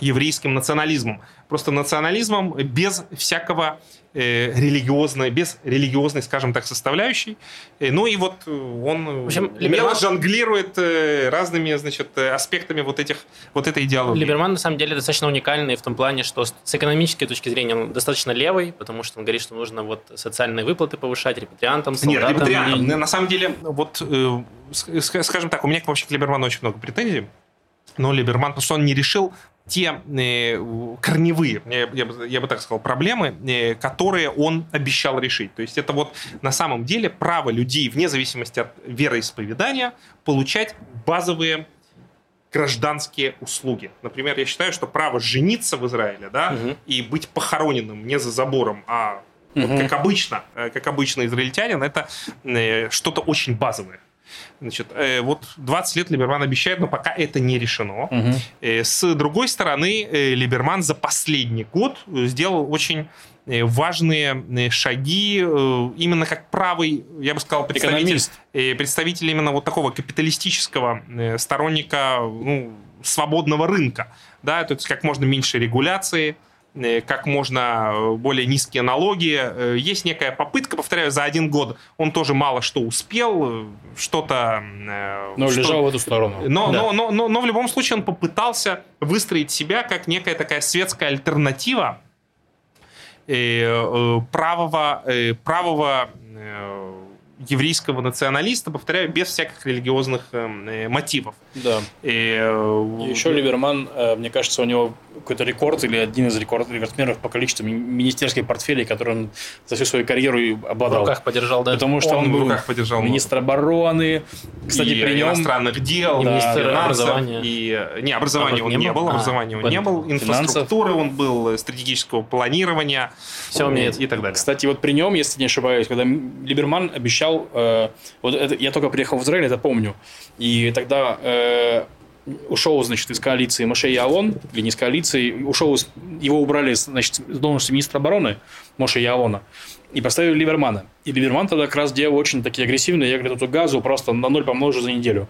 еврейским национализмом. Просто национализмом без всякого э, религиозной, без религиозной, скажем так, составляющей. Э, ну и вот он в общем, Либерман... жонглирует э, разными, значит, аспектами вот, этих, вот этой идеологии. Либерман, на самом деле, достаточно уникальный в том плане, что с экономической точки зрения он достаточно левый, потому что он говорит, что нужно вот социальные выплаты повышать репатриантам, солдатам. Нет, репатриантам. И... На самом деле, вот, скажем так, у меня вообще к Либерману очень много претензий. Но Либерман, потому что он не решил те э, корневые, я, бы, я бы так сказал, проблемы, э, которые он обещал решить. То есть это вот на самом деле право людей, вне зависимости от вероисповедания, получать базовые гражданские услуги. Например, я считаю, что право жениться в Израиле, да, угу. и быть похороненным не за забором, а угу. вот как обычно, э, как обычно израильтянин, это что-то очень базовое. Значит, э, вот 20 лет Либерман обещает, но пока это не решено. Угу. Э, с другой стороны, э, Либерман за последний год сделал очень э, важные э, шаги э, именно как правый, я бы сказал, представитель, представитель именно вот такого капиталистического сторонника ну, свободного рынка. Да, то есть как можно меньше регуляции, Э, как можно э, более низкие налоги. Э, есть некая попытка, повторяю, за один год он тоже мало что успел, что-то... Но что... лежал в эту сторону. Но, да. но, но, но, но в любом случае он попытался выстроить себя как некая такая светская альтернатива правого, правого еврейского националиста, повторяю, без всяких религиозных э, мотивов. Да. И, э, Еще Либерман, э, мне кажется, у него какой-то рекорд или один из рекорд, рекордсменов по количеству министерских портфелей, которые он за всю свою карьеру обладал. В руках подержал, да. Потому что он, он был в руках подержал министр обороны, кстати, и при нем... иностранных дел, да, министр образования. И, не, образования он не был, а, образования он не был, инфраструктуры он был, стратегического планирования. Все умеет. И так далее. Кстати, вот при нем, если не ошибаюсь, когда Либерман обещал, э, вот это, я только приехал в Израиль, это помню, и тогда э, ушел, значит, из коалиции Моше Ялон, или не из коалиции, ушел, из, его убрали, значит, с должности министра обороны Моше Ялона, и поставили Ливермана. И Ливерман тогда как раз делал очень такие агрессивные, я говорю, эту газу просто на ноль помножу за неделю.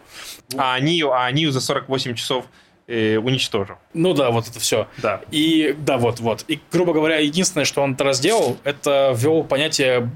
А они, а они за 48 часов э, уничтожил. Ну да, вот это все. Да. И да, вот, вот. И, грубо говоря, единственное, что он тогда сделал, это ввел понятие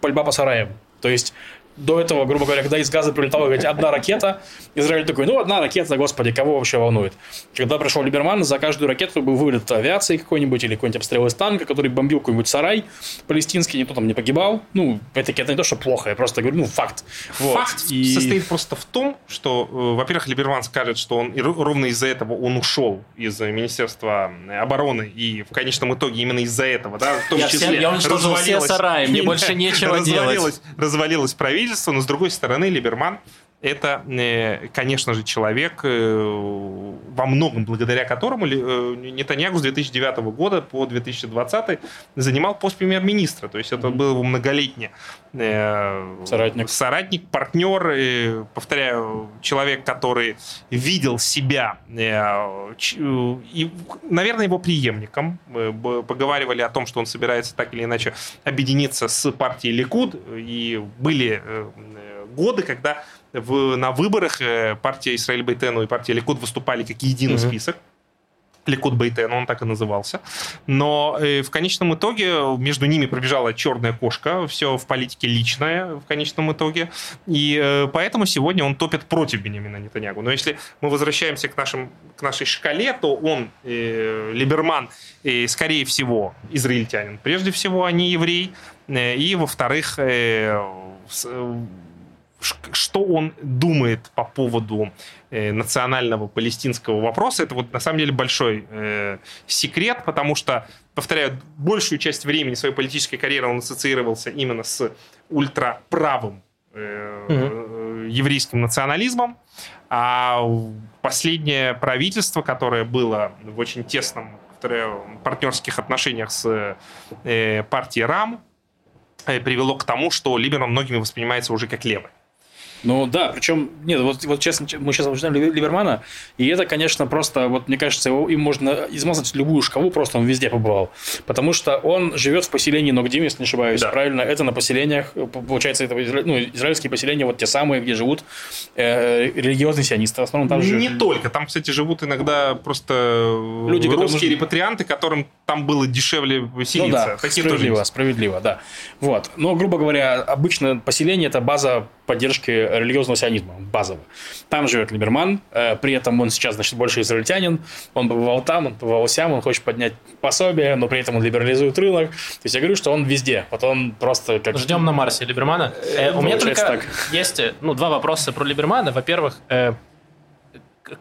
пальба по сараям. То есть до этого, грубо говоря, когда из газа прилетала говорить, одна ракета, Израиль такой, ну, одна ракета, господи, кого вообще волнует? Когда пришел Либерман, за каждую ракету был вылет авиации какой-нибудь или какой-нибудь обстрел из танка, который бомбил какой-нибудь сарай палестинский, никто там не погибал. Ну, опять-таки, это не то, что плохо, я просто говорю, ну, факт. Вот. Факт и... состоит просто в том, что, э, во-первых, Либерман скажет, что он ровно из-за этого он ушел из Министерства обороны, и в конечном итоге именно из-за этого, да, в том я числе... Все, я уничтожил все сараи, мне больше нечего делать. Развалилось правительство, но с другой стороны, Либерман это, э, конечно же, человек, э, во многом благодаря которому э, Нетаньягу с 2009 года по 2020 занимал пост премьер-министра. То есть это был его многолетний соратник, соратник партнер, повторяю, человек, который видел себя и, наверное, его преемником. Поговаривали о том, что он собирается так или иначе объединиться с партией Ликуд, и были годы, когда в, на выборах э, партия Израиль Бейтену и партия Ликуд выступали как единый mm-hmm. список. Ликуд Бейтен, он так и назывался. Но э, в конечном итоге между ними пробежала черная кошка, все в политике личное в конечном итоге. И э, поэтому сегодня он топит против Бенемина Нетаньягу. Но если мы возвращаемся к, нашим, к нашей шкале, то он, э, Либерман, э, скорее всего, израильтянин. Прежде всего, а не еврей. И, во-вторых, э, что он думает по поводу э, национального палестинского вопроса, это вот на самом деле большой э, секрет, потому что, повторяю, большую часть времени своей политической карьеры он ассоциировался именно с ультраправым э, угу. еврейским национализмом, а последнее правительство, которое было в очень тесном повторяю, партнерских отношениях с э, партией РАМ, э, привело к тому, что Либерман многими воспринимается уже как левый. Ну да, причем, нет, вот, вот честно, мы сейчас обсуждаем Либермана, и это, конечно, просто, вот мне кажется, его, им можно измазать любую шкалу, просто он везде побывал. Потому что он живет в поселении Ногдим, если не ошибаюсь, да. правильно, это на поселениях, получается, это ну, израильские поселения, вот те самые, где живут э, религиозные сионисты, в основном там же... Не только, там, кстати, живут иногда просто Люди, русские репатрианты, которым там было дешевле селиться. Ну да, Такие справедливо, тоже справедливо, да. Вот. Но, грубо говоря, обычно поселение – это база поддержки религиозного сионизма, базово. Там живет Либерман, э, при этом он сейчас, значит, больше израильтянин, он побывал там, он побывал сям, он хочет поднять пособие, но при этом он либерализует рынок. То есть я говорю, что он везде, вот он просто как... Ждем на Марсе Либермана. Э, у меня только так. есть ну, два вопроса про Либермана. Во-первых, э,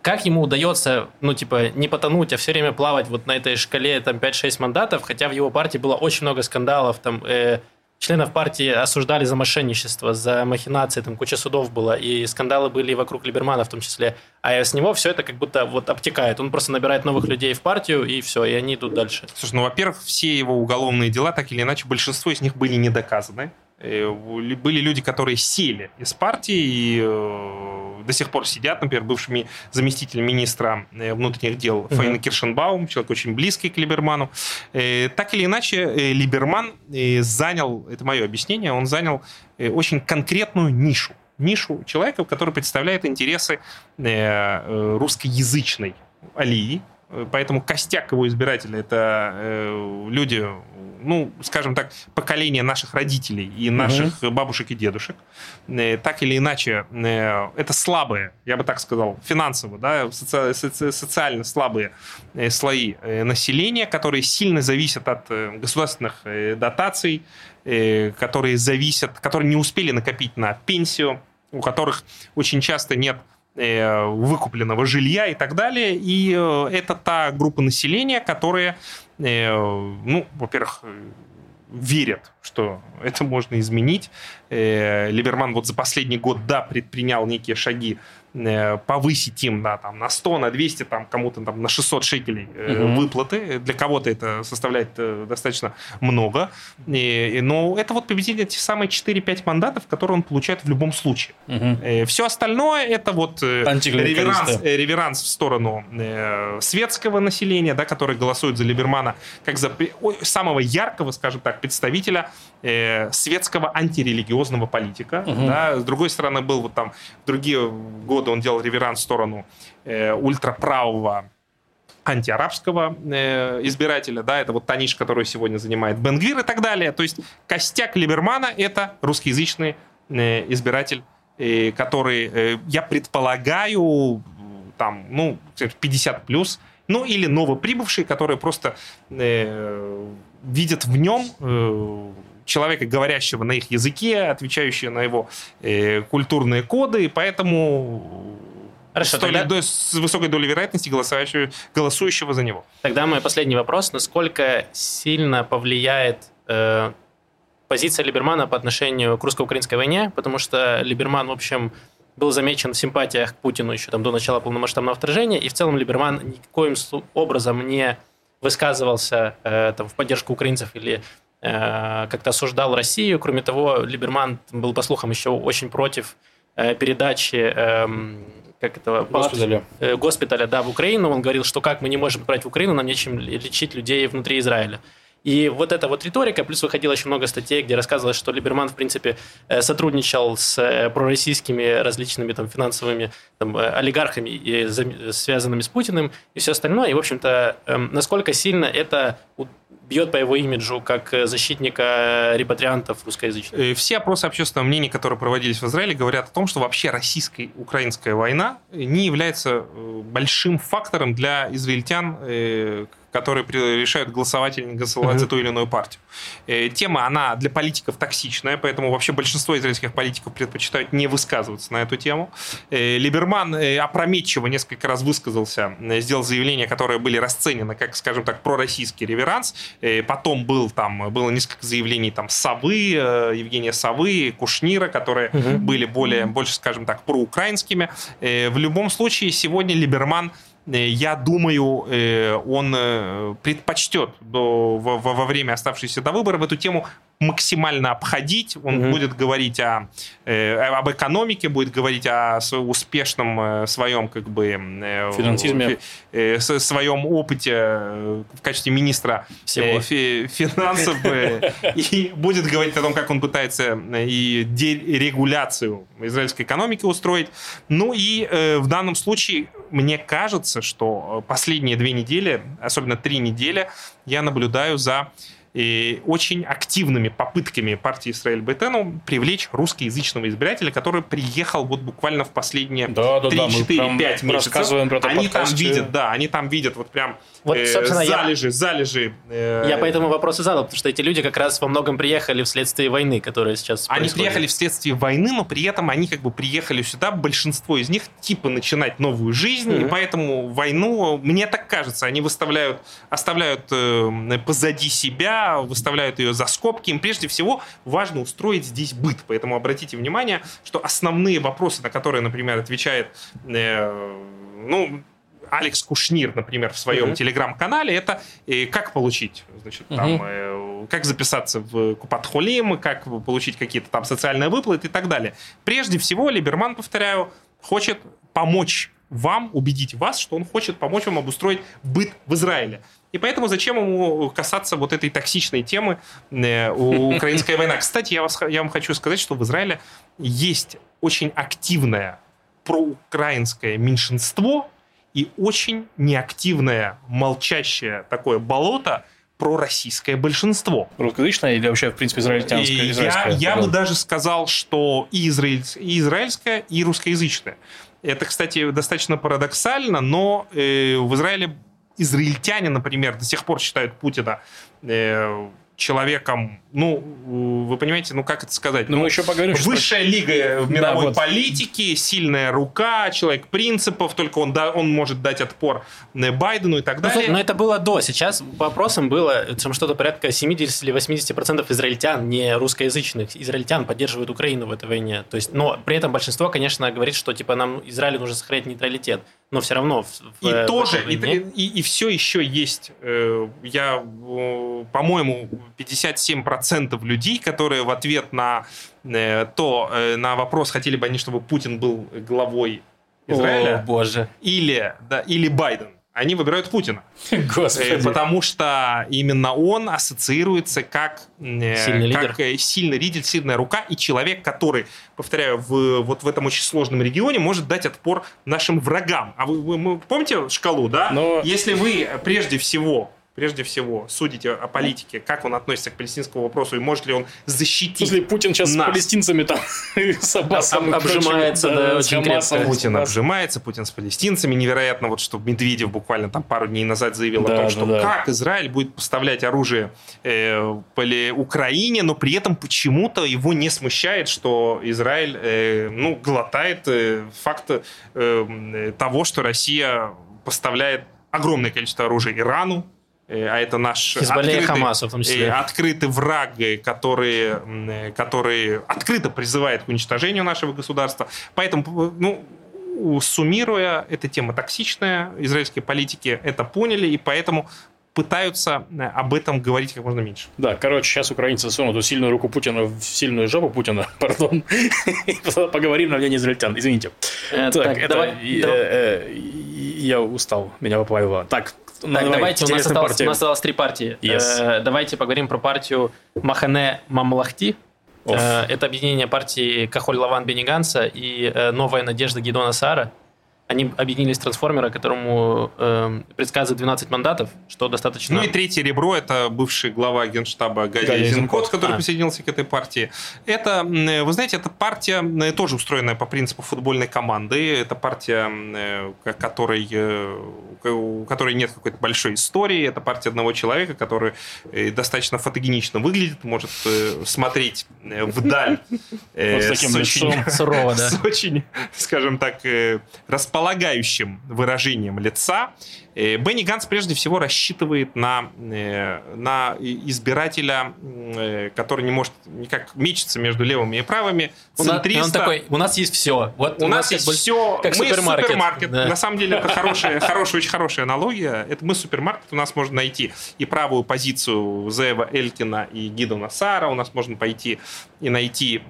как ему удается, ну, типа, не потонуть, а все время плавать вот на этой шкале, там, 5-6 мандатов, хотя в его партии было очень много скандалов, там, э, членов партии осуждали за мошенничество, за махинации, там куча судов было, и скандалы были вокруг Либермана в том числе. А с него все это как будто вот обтекает. Он просто набирает новых людей в партию, и все, и они идут дальше. Слушай, ну, во-первых, все его уголовные дела, так или иначе, большинство из них были не доказаны. Э, были люди, которые сели из партии и э, до сих пор сидят, например, бывший заместитель министра э, внутренних дел угу. Фаина Киршенбаум, человек очень близкий к Либерману. Так или иначе, Либерман занял, это мое объяснение, он занял очень конкретную нишу. Нишу человека, который представляет интересы русскоязычной алии, Поэтому костяк его избирателей это э, люди ну, скажем так, поколение наших родителей и наших угу. бабушек и дедушек, э, так или иначе, э, это слабые, я бы так сказал, финансово, да, соци социально слабые э, слои населения, которые сильно зависят от государственных дотаций, которые зависят, которые не успели накопить на пенсию, у которых очень часто нет выкупленного жилья и так далее. И это та группа населения, которая Э, ну, во-первых, верят, что это можно изменить. Э, Либерман вот за последний год, да, предпринял некие шаги Э, повысить им на, там, на 100, на 200, там, кому-то там, на 600 шекелей угу. выплаты. Для кого-то это составляет э, достаточно много. И, но это вот победили те самые 4-5 мандатов, которые он получает в любом случае. Угу. Все остальное это вот реверанс, реверанс в сторону светского населения, да, который голосует за Либермана как за самого яркого, скажем так, представителя светского антирелигиозного политика. Угу. Да. С другой стороны, был вот там другие годы он делал реверанс в сторону э, ультраправого антиарабского э, избирателя, да, это вот та ниша, которую сегодня занимает Бенгвир и так далее. То есть костяк Либермана — это русскоязычные избиратель, который, я предполагаю, там, ну, 50 плюс, ну или новоприбывшие, которые просто э, видят в нем э, человека, говорящего на их языке, отвечающего на его э, культурные коды, и поэтому Хорошо, с, тогда... с высокой долей вероятности голосующего, голосующего за него. Тогда мой последний вопрос. Насколько сильно повлияет э, позиция Либермана по отношению к русско-украинской войне? Потому что Либерман, в общем, был замечен в симпатиях к Путину еще там до начала полномасштабного вторжения, и в целом Либерман никоим образом не высказывался э, там, в поддержку украинцев или как-то осуждал Россию. Кроме того, Либерман был, по слухам, еще очень против э, передачи э, как это, госпиталя. Э, госпиталя да, в Украину. Он говорил, что как мы не можем брать в Украину, нам нечем лечить людей внутри Израиля. И вот эта вот риторика, плюс выходило очень много статей, где рассказывалось, что Либерман, в принципе, э, сотрудничал с э, пророссийскими различными там, финансовыми там, э, олигархами, и, связанными с Путиным, и все остальное. И, в общем-то, эм, насколько сильно это бьет по его имиджу как защитника репатриантов русскоязычных. Все опросы общественного мнения, которые проводились в Израиле, говорят о том, что вообще российско-украинская война не является большим фактором для израильтян, которые решают голосовать или не голосовать за ту или иную партию. Э, тема, она для политиков токсичная, поэтому вообще большинство израильских политиков предпочитают не высказываться на эту тему. Э, Либерман э, опрометчиво несколько раз высказался, сделал заявления, которые были расценены как, скажем так, пророссийский реверанс. Потом был там, было несколько заявлений там Совы, Евгения Совы, Кушнира, которые угу. были более, больше, скажем так, проукраинскими. В любом случае, сегодня Либерман Э, я думаю, э, он э, предпочтет во время оставшейся до выборов эту тему максимально обходить. Он угу. будет говорить о, об экономике, будет говорить о успешном своем как бы финансизме, своем опыте в качестве министра Всего. финансов и будет говорить о том, как он пытается и дерегуляцию израильской экономики устроить. Ну и в данном случае мне кажется, что э, последние две недели, особенно три недели, я наблюдаю за и очень активными попытками партии Израиль Бейтену привлечь русскоязычного избирателя, который приехал вот буквально в последние да, да, 3, да, 4, 5 месяцев. Рассказываем про это они подкасте. там видят, да, они там видят вот прям вот, э, залежи, я, залежи. Э, я поэтому вопросы задал, потому что эти люди как раз во многом приехали вследствие войны, которая сейчас Они происходит. приехали вследствие войны, но при этом они как бы приехали сюда, большинство из них типа начинать новую жизнь, mm-hmm. и поэтому войну, мне так кажется, они выставляют, оставляют э, позади себя, выставляют ее за скобки. Им прежде всего важно устроить здесь быт. Поэтому обратите внимание, что основные вопросы, на которые, например, отвечает э, ну, Алекс Кушнир, например, в своем uh-huh. телеграм-канале, это э, как получить, значит, uh-huh. там, э, как записаться в Купат-Холим, как получить какие-то там социальные выплаты и так далее. Прежде всего, Либерман, повторяю, хочет помочь вам, убедить вас, что он хочет помочь вам обустроить быт в Израиле. И поэтому зачем ему касаться вот этой токсичной темы э, украинская война? Кстати, я, вас, я вам хочу сказать, что в Израиле есть очень активное проукраинское меньшинство и очень неактивное, молчащее такое болото пророссийское большинство. Русскоязычное или вообще, в принципе, израильтянское? израильское? Я, я бы даже сказал, что и, израиль, и израильское, и русскоязычное. Это, кстати, достаточно парадоксально, но э, в Израиле израильтяне, например, до сих пор считают Путина э, человеком, ну, вы понимаете, ну, как это сказать? Ну, мы еще поговорим. Высшая про... лига в мировой да, вот. политике, сильная рука, человек принципов, только он, да, он может дать отпор Байдену и так ну, далее. Но, но это было до. Сейчас по опросам было там что-то порядка 70 или 80% израильтян, не русскоязычных израильтян, поддерживают Украину в этой войне. То есть, но при этом большинство, конечно, говорит, что типа нам Израилю нужно сохранять нейтралитет. Но все равно в, и в тоже и, и, и все еще есть. Э, я, по-моему, 57% людей, которые в ответ на э, то, э, на вопрос, хотели бы они, чтобы Путин был главой Израиля. О, боже. Или, да, или Байден они выбирают Путина. Господи. Э, потому что именно он ассоциируется как сильный как лидер, сильный лидер сильная рука и человек, который, повторяю, в, вот в этом очень сложном регионе может дать отпор нашим врагам. А вы, вы, вы помните шкалу, да? Но... Если вы прежде всего прежде всего, судите о политике, как он относится к палестинскому вопросу и может ли он защитить Если Путин сейчас нас. с палестинцами там с Аббасом Обжимается, да, с очень крепко. Путин с- обжимается, Путин с палестинцами. Невероятно, вот что Медведев буквально там пару дней назад заявил о Да, том, да, что да. как Израиль будет поставлять оружие э, Украине, но при этом почему-то его не смущает, что Израиль э, ну, глотает э, факт э, э, того, что Россия поставляет огромное количество оружия Ирану, а это наш Хизбалле открытый- Хамасу в том числе. э, открытый враг, э, который, э, который открыто призывает к уничтожению нашего государства. Поэтому, э, ну, суммируя, эта тема токсичная, израильские политики это поняли, и поэтому пытаются э, об этом говорить как можно меньше. Да, короче, сейчас украинцы сунут эту сильную руку Путина в сильную жопу Путина, пардон, поговорим на мнение израильтян, извините. Э, Так, это... э, э, Я устал, меня поплавило. Так, ну, Так, давай, давайте, у нас, осталось, партия. у нас осталось три партии. Yes. Э, давайте поговорим про партию Махане Мамлахти. Э, это объединение партии Кахоль Лаван Бенни Ганса и э, Новая надежда Гидона Сара. Они объединились в трансформера, которому э, предсказывают 12 мандатов, что достаточно... Ну и третье ребро – это бывший глава генштаба Гади Гади Зинкот, который А. присоединился к этой партии. Это, м, вы знаете, это партия м, тоже устроенная по принципу футбольной команды. Это партия, э, ко- которой, э, у которой нет какой-то большой истории. Это партия одного человека, который э, достаточно фотогенично выглядит, может э, смотреть э, вдаль с очень- лицом. Сурово, да. с очень, скажем так, располагающим выражением лица. Э, Бенни Ганс прежде всего рассчитывает на, э, на избирателя, э, который не может никак мечется между левыми и правыми, У нас, и он центриста. такой, у нас есть все. Вот У нас как есть все. как мы супермаркет. супермаркет. Да. На самом деле это хорошая, хорошая, очень хорошая аналогия. Это мы супермаркет. У нас можно найти и правую позицию Зеева Элькина и Гидона Сара. У нас можно пойти и найти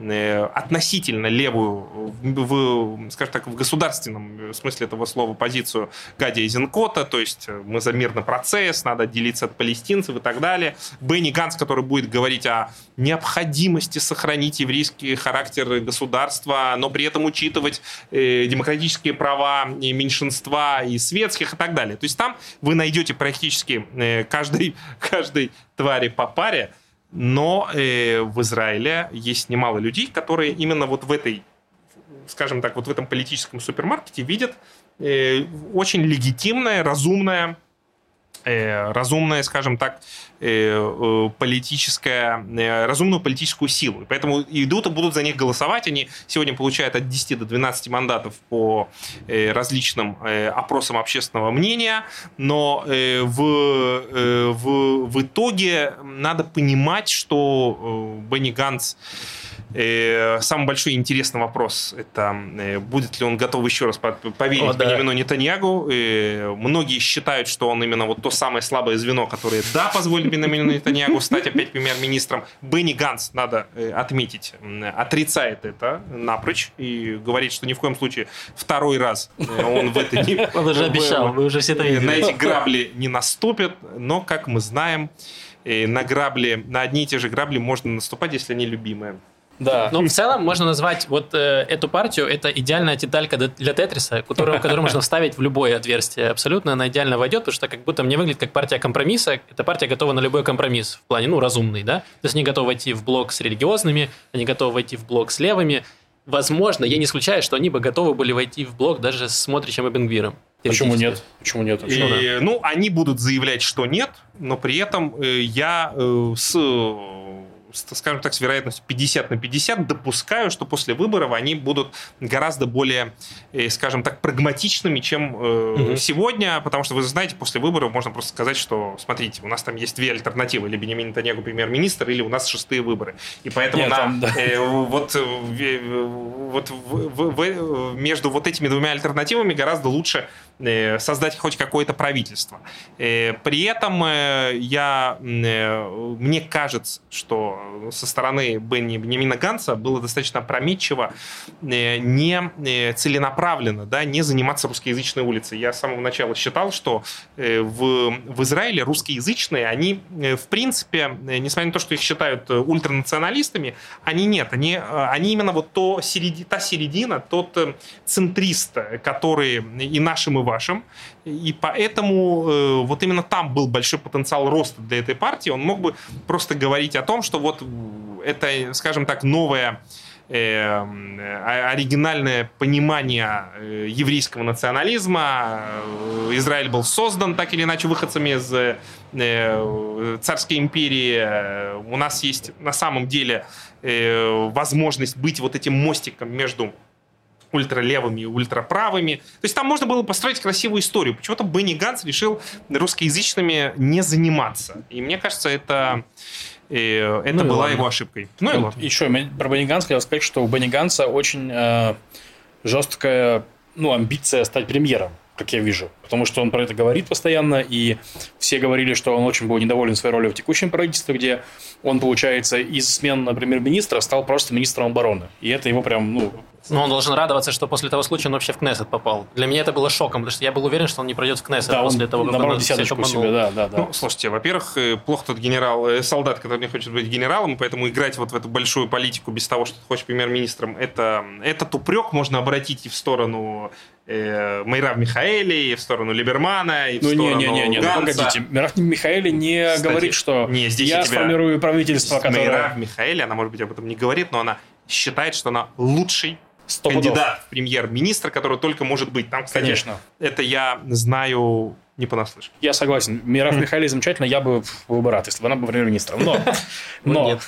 относительно левую, в, скажем так, в государственном смысле этого слова позицию Гадия Зинкота. То есть э, мы за мирный процесс, надо отделиться от палестинцев и так далее. Бенни Ганс, который будет говорить о необходимости сохранить еврейский характер государства, но при этом учитывать э, демократические права и меньшинства и светских и так далее. То есть там вы найдете практически э, каждой, каждой твари по паре, но э, в Израиле есть немало людей, которые именно вот в этой, скажем так, вот в этом политическом супермаркете видят э, очень легитимное, разумное э, разумная, скажем так, э, э, политическая, э, разумную политическую силу. Поэтому идут и будут за них голосовать. Они сегодня получают от 10 до 12 мандатов по э, различным э, опросам общественного мнения, но э, в, э, в, в итоге надо понимать, что э, Бенни Ганс Э, Самый большой интересный вопрос – это э, будет ли он готов еще раз по- поверить О, да. Бенемину Нетаньягу. Э, Многие считают, что он именно вот то самое слабое звено, которое, да, позволит Бенемину Нетаньягу стать опять премьер-министром. Бенни Ганс, надо э, отметить, отрицает это напрочь и говорит, что ни в коем случае второй раз э, он в это не... Он уже обещал, вы уже все это э, на видели. эти грабли не наступит, но, как мы знаем, э, на грабли, на одни и те же грабли можно наступать, если они любимые. Да. Ну, в целом, можно назвать вот э, эту партию, это идеальная деталька для Тетриса, которую, которую можно вставить в любое отверстие. Абсолютно она идеально войдет, потому что как будто мне выглядит как партия компромисса. Эта партия готова на любой компромисс в плане, ну, разумный, да? То есть они готовы войти в блок с религиозными, они готовы войти в блок с левыми. Возможно, я не исключаю, что они бы готовы были войти в блок даже с Смотричем и Бенгвиром. Почему нет? Почему нет? И, Почему? ну, они будут заявлять, что нет, но при этом э, я э, с, э, с, скажем так, с вероятностью 50 на 50 допускаю, что после выборов они будут гораздо более, э, скажем так, прагматичными, чем э, Мгм. сегодня, потому что вы знаете, после выборов можно просто сказать, что, смотрите, у нас там есть две альтернативы, или Бенемин Нетаньягу премьер-министр, или у нас шестые выборы. И поэтому Нет, на, там, да. э, вот, э, в- вот в- в- в- между вот этими двумя альтернативами гораздо лучше э, создать хоть какое-то правительство. Э, При этом э, я, э, мне кажется, что со стороны Бенни Бенемина Ганса было достаточно опрометчиво э, не э, целенаправленно, да, не заниматься русскоязычной улицей. Я с самого начала считал, что э, в, в Израиле русскоязычные, они э, в принципе, э, несмотря на то, что их считают э, ультранационалистами, они нет, они, э, они именно вот то середи, та середина, тот э, центрист, который и нашим, и вашим. И поэтому э, вот именно там был большой потенциал роста для этой партии. Он мог бы просто говорить о том, что вот это, скажем так, новая э, оригинальное понимание э, еврейского национализма. Э, Израиль был создан так или иначе выходцами из э, царской империи. У нас есть на самом деле э, возможность быть вот этим мостиком между ультралевыми и ультраправыми. То есть там можно было построить красивую историю. Почему-то Бенни Ганс решил русскоязычными не заниматься. И мне кажется, это и это ну, была ладно. его ошибкой. Ну, и ладно. Еще про Бенни Ганса хотел сказать, что у Бенни Ганса очень э, жесткая ну, амбиция стать премьером, как я вижу. Потому что он про это говорит постоянно, и все говорили, что он очень был недоволен своей ролью в текущем правительстве, где он, получается, из смен на премьер-министра стал просто министром обороны. И это его прям, ну, но он должен радоваться, что после того случая он вообще в Кнессет попал. Для меня это было шоком, потому что я был уверен, что он не пройдет в Кнессет да, после он, того, как он десяточку себе, да, да, да. Ну, слушайте, во-первых, э, плохо тот генерал, э, солдат, который не хочет быть генералом, и поэтому играть вот в эту большую политику без того, что ты хочешь премьер-министром, это, этот упрек можно обратить и в сторону э, Майрав Михаэли, и в сторону Либермана, и в ну, сторону не, не, не, не, Ну, погодите, Майрав Михаэли не Кстати, говорит, что не, здесь я, я тебя... сформирую правительство, которое... Майрав Михаэли, она, может быть, об этом не говорит, но она считает, что она лучший кандидат в премьер-министр, который только может быть. Там, кстати, Конечно. это я знаю не понаслышке. Я согласен. Мирав Михайлович замечательно, я бы был рад, если бы она была премьер-министром. Но, но,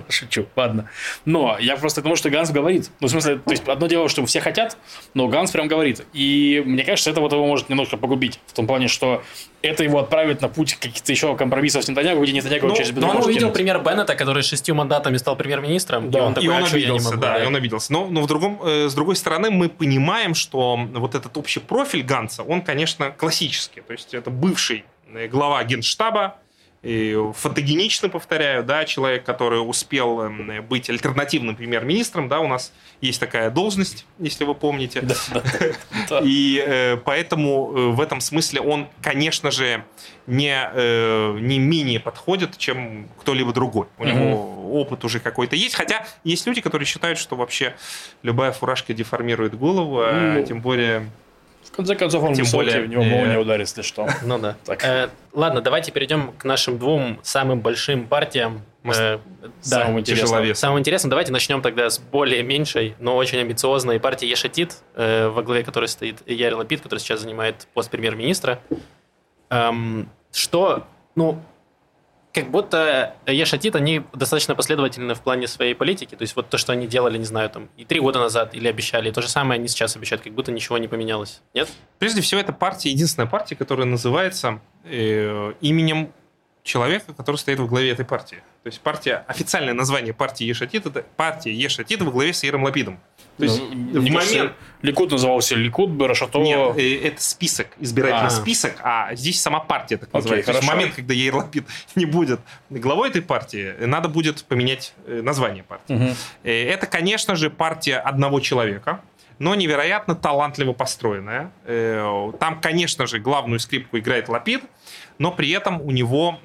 шучу, ладно. Но я просто потому, что Ганс говорит. Ну, в смысле, то есть, одно дело, что все хотят, но Ганс прям говорит. И мне кажется, это вот его может немножко погубить. В том плане, что это его отправит на путь каких-то еще компромиссов с Нетаньягу, где Нетаньягу ну, через Но он увидел кинуть. пример Беннета, который шестью мандатами стал премьер-министром, да. и он такой, и он а обиделся, да, да, и он обиделся. Но, но в другом, э, с другой стороны, мы понимаем, что вот этот общий профиль Ганса, он, конечно, классический. То есть это бывший э, глава генштаба, и фотогенично, повторяю, да, человек, который успел эм, быть альтернативным премьер-министром, да, у нас есть такая должность, если вы помните. Да, да, И э, поэтому э, в этом смысле он, конечно же, не, э, не менее подходит, чем кто-либо другой. У него опыт уже какой-то есть. Хотя есть люди, которые считают, что вообще любая фуражка деформирует голову, а ну, тем более в конце концов, он Тем высокий, более, в него молния ударит, если что. Ну да. Так. Э, ладно, давайте перейдем к нашим двум самым большим партиям. Э, самым интересным. Самым интересным. Давайте начнем тогда с более меньшей, но очень амбициозной партии Ешатит, э, во главе которой стоит Яр Лапид, который сейчас занимает пост премьер-министра. Эм, что, ну, как будто Ешатит, они достаточно последовательны в плане своей политики. То есть вот то, что они делали, не знаю, там и три года назад или обещали, и то же самое они сейчас обещают, как будто ничего не поменялось. Нет? Прежде всего, это партия, единственная партия, которая называется э, именем человека, который стоит во главе этой партии. То есть партия, официальное название партии Ешатит, это партия Ешатит во главе с Иром Лапидом. То есть ну, в момент... Ликуд назывался Ликуд, Барашато... Нет, э, это список, избирательный а. список, а здесь сама партия так называется. Okay, То есть в момент, когда Яир Лапид не будет главой этой партии, надо будет поменять э, название партии. Угу. Это, конечно же, партия одного человека, но невероятно талантливо построенная. Там, конечно же, главную скрипку играет Лапид, но при этом у него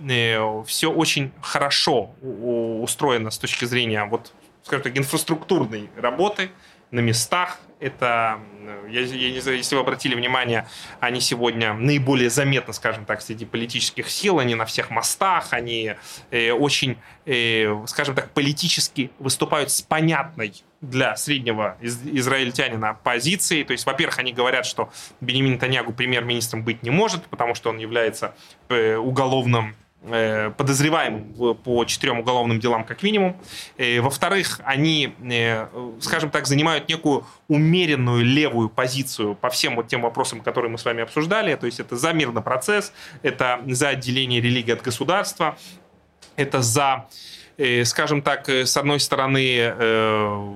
все очень хорошо устроено с точки зрения вот, скажем так, инфраструктурной работы на местах. Это, я, я не знаю, если вы обратили внимание, они сегодня наиболее заметны, скажем так, среди политических сил, они на всех мостах, они э, очень, э, скажем так, политически выступают с понятной для среднего из, израильтянина позиции. То есть, во-первых, они говорят, что Бенемин Танягу премьер-министром быть не может, потому что он является э, уголовным подозреваемым по четырем уголовным делам как минимум. Э, во-вторых, они, э, скажем так, занимают некую умеренную левую позицию по всем вот тем вопросам, которые мы с вами обсуждали. То есть это за мирный процесс, это за отделение религии от государства, это за скажем так, с одной стороны,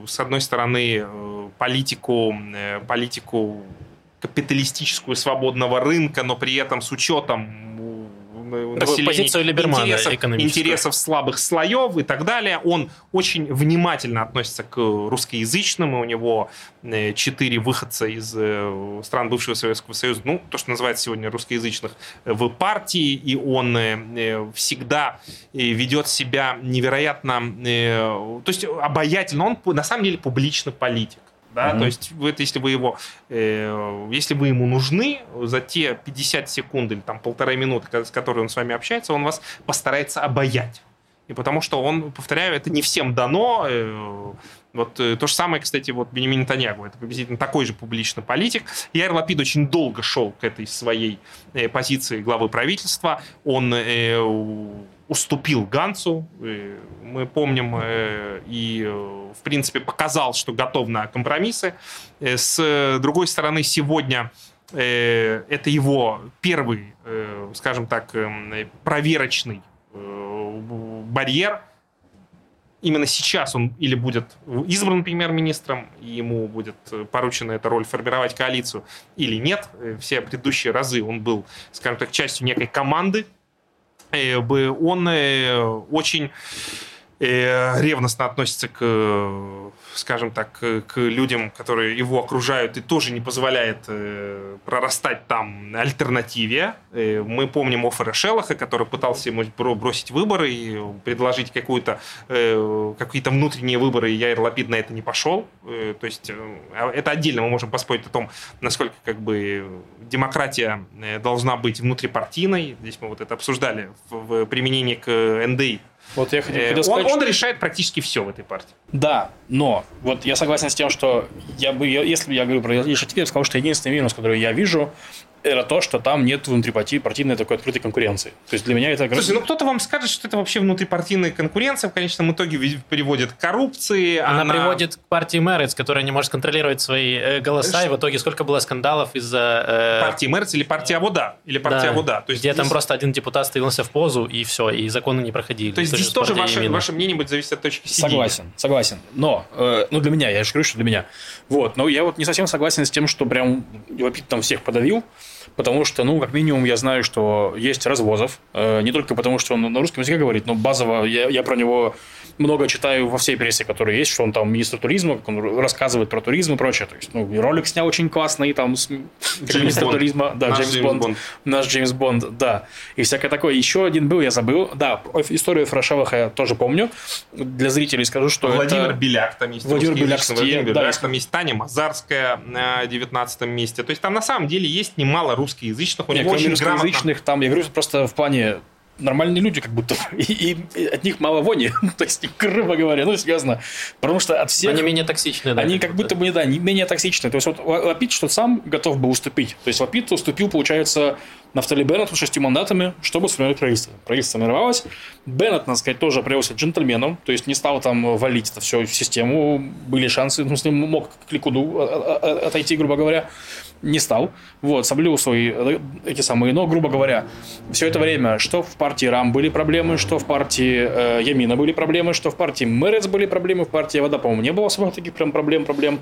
с одной стороны политику, политику капиталистическую свободного рынка, но при этом с учетом населения, позицию Либермана интересов, интересов слабых слоев и так далее. Он очень внимательно относится к русскоязычным, и у него э, четыре выходца из э, стран бывшего Советского Союза, ну, то, что называется сегодня русскоязычных, э, в партии, и он всегда ведет себя невероятно, то есть обаятельно, он на самом деле публичный политик. Да? Mm-hmm. То есть, вот, если вы его, э, если вы ему нужны за те 50 секунд или там полторы минуты, с которой он с вами общается, он вас постарается обаять. И потому что он, повторяю, это не всем дано. Э, вот э, то же самое, кстати, вот Бенемин Танягу, это приблизительно такой же публичный политик. Яир Лапид очень долго шел к этой своей э, позиции главы правительства. Он э, уступил Ганцу, э, мы помним, э, и, э, в принципе, показал, что готов на компромиссы. Э, с другой стороны, сегодня это его первый, скажем так, э, проверочный барьер. Именно сейчас он или будет избран премьер-министром, и ему будет поручена эта роль формировать коалицию, или нет. Все предыдущие разы он был, скажем так, частью некой команды. Э, он э, очень ревностно относится к скажем так, к людям, которые его окружают, и тоже не позволяет э, прорастать там альтернативе. Э, мы помним Оффера Шеллаха, который пытался ему бросить выборы и предложить какую-то, э, какие-то внутренние выборы, и Яир Лапид на это не пошел. Э, то есть э, это отдельно мы можем поспорить о том, насколько как бы демократия э, должна быть внутрипартийной. Здесь мы вот это обсуждали в, применении к НДИ вот я хотел, хотел сказать, он, он решает практически все в этой партии. Да, но вот я согласен с тем, что я бы, если бы я говорю про я бы сказал, что единственный минус, который я вижу, это то, что там нет внутрипартийной такой открытой конкуренции. То есть для меня это... Слушай, ну кто-то вам скажет, что это вообще внутрипартийная конкуренция в конечном итоге приводит к коррупции. Она, она... приводит к партии Мэрец, которая не может контролировать свои э, голоса, Знаешь, и в итоге сколько было скандалов из-за... Э... Партии Мэрец или партия Авода? Или партия да, Авода. То есть где здесь... там просто один депутат становился в позу, и все, и законы не проходили. То есть здесь тоже ваше, ваше мнение будет зависеть от точки зрения. Согласен, согласен. Но, э, ну для меня, я же говорю, что для меня. Вот, но я вот не совсем согласен с тем, что прям Лапид там всех подавил потому что, ну, как минимум, я знаю, что есть развозов, э, не только потому, что он на русском языке говорит, но базово я, я про него много читаю во всей прессе, которая есть, что он там министр туризма, как он рассказывает про туризм и прочее. То есть, ну, ролик снял очень классный, там, с министр туризма. Да, наш Джеймс, Джеймс Бонд, Бонд. Наш Джеймс Бонд, да. И всякое такое. Еще один был, я забыл. Да, историю Фрашевых я тоже помню. Для зрителей скажу, что Владимир это... Беляк там есть. Владимир Беляк, Владимир Беляк, да, там есть Таня Мазарская на 19 месте. То есть там на самом деле есть немало русскоязычных. У него очень русскоязычных, там, я говорю, просто в плане нормальные люди, как будто, и, и от них мало вони, то есть, грубо говоря, ну, серьезно, потому что от всех... Они менее токсичны, да? Они как будто бы, да, менее токсичны, то есть, вот Лапид что сам готов был уступить, то есть, Лапид уступил, получается, Нафтали Беннету шести мандатами, чтобы сформировать правительство. Правительство сформировалось. Беннет, надо сказать, тоже проявился джентльменом, то есть не стал там валить это все в систему. Были шансы, ну, с ним мог к Ликуду отойти, грубо говоря не стал. Вот, соблюл свои э, эти самые. Но, грубо говоря, все это время, что в партии РАМ были проблемы, что в партии э, Ямина были проблемы, что в партии Мэрец были проблемы, в партии Вода, по-моему, не было особо таких прям проблем, проблем.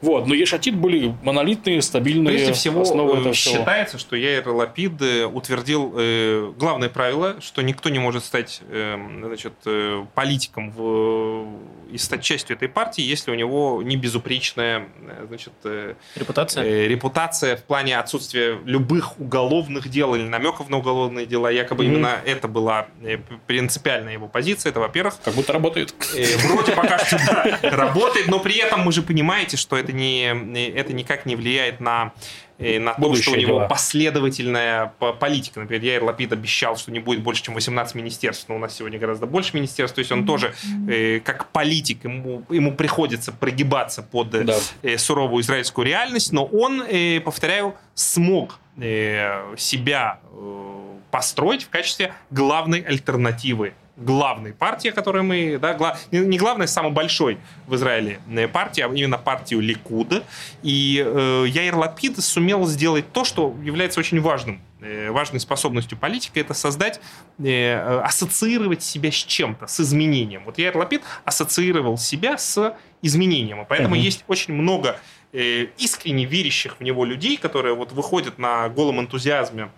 Вот, но Ешатит были монолитные, стабильные Прежде всего, основы этого считается, всего. что Яир Лапид э, утвердил э, главное правило, что никто не может стать э, значит, э, политиком в, и стать частью этой партии, если у него не безупречная значит, э, репутация. Э, репутация репутация в плане отсутствия любых уголовных дел или намеков на уголовные дела. Якобы mm-hmm. именно это была э, принципиальная его позиция. Это, во-первых... Как будто работает. Э, вроде пока что работает, но при этом мы же понимаете, что это, не, это никак не влияет на на то, что у него дела. последовательная политика. Например, Яир Лапид обещал, что не будет больше, чем 18 министерств, но у нас сегодня гораздо больше министерств. То есть он mm-hmm. тоже, э, как политик, ему, ему приходится прогибаться под да. э, суровую израильскую реальность, но он, э, повторяю, смог э, себя э, построить в качестве главной альтернативы главной партии, которую мы, да, гла, не главной, самой большой в Израиле э, партии, а именно партию Ликуда. И э, Яир Лапид сумел сделать то, что является очень важным э, важной способностью политика это создать, э, ассоциировать себя с чем-то, с изменением. Вот Яир Лапид ассоциировал себя с изменением, и поэтому mm-hmm. есть очень много э, искренне верящих в него людей, которые вот выходят на голом энтузиазме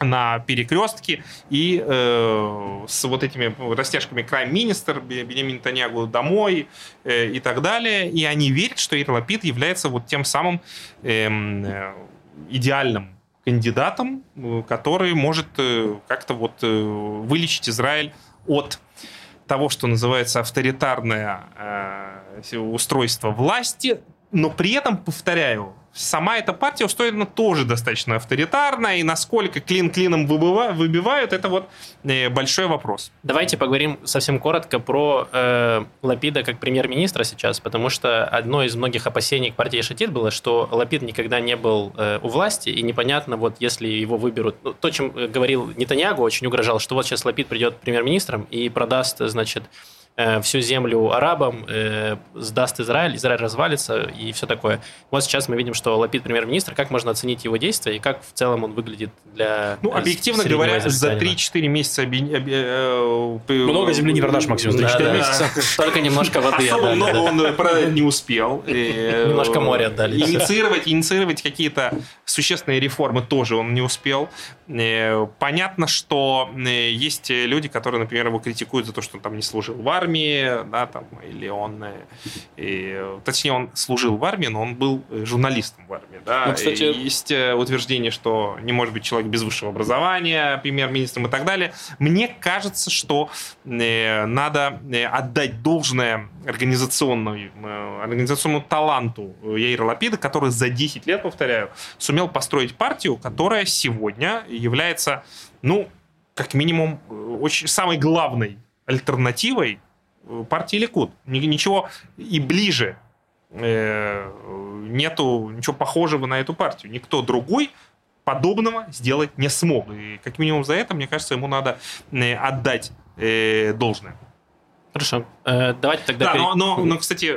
на перекрестке и э, с вот этими растяжками крайм министр Бенемин Танягу домой э, и так далее. И они верят, что Ирлапид является вот тем самым эм, э, идеальным кандидатом, э, который может э, как-то вот э, вылечить Израиль от того, что называется авторитарное э, устройство власти, но при этом, повторяю, сама эта партия устроена тоже достаточно авторитарно, и насколько клин клином выбивают, это вот э, большой вопрос. Давайте поговорим совсем коротко про э, Лапида как премьер-министра сейчас, потому что одно из многих опасений партии Шатит было, что Лапид никогда не был э, у власти, и непонятно, вот если его выберут, ну, то, чем говорил Нетаньягу, очень угрожал, что вот сейчас Лапид придет премьер-министром и продаст, значит, Э, всю землю арабам, э, сдаст Израиль, Израиль развалится и все такое. Вот сейчас мы видим, что Лапид премьер-министр, как можно оценить его действия и как в целом он выглядит для Ну, объективно говоря, за 3-4 месяца... Оби... Э, много земли не продашь, Максим, за 3-4 да, да. месяца. Только немножко воды Особо отдали, много да. он продать не успел. Немножко моря отдали. Инициировать, инициировать какие-то существенные реформы тоже он не успел. Понятно, что есть люди, которые, например, его критикуют за то, что он там не служил в армии, армии, да, там, или он, э, и, точнее, он служил в армии, но он был э, журналистом в армии, да. Ну, кстати... Есть э, утверждение, что не может быть человек без высшего образования премьер-министром и так далее. Мне кажется, что надо отдать должное организационному, организационному таланту Яира Лапида, который за 10 лет, повторяю, сумел построить партию, которая сегодня является, ну, как минимум, очень самой главной альтернативой партии Ликуд. Ничего и ближе э, нету ничего похожего на эту партию. Никто другой подобного сделать не смог. И как минимум за это, мне кажется, ему надо э, отдать э, должное. Хорошо. Давайте тогда... Да, но, но, но, кстати,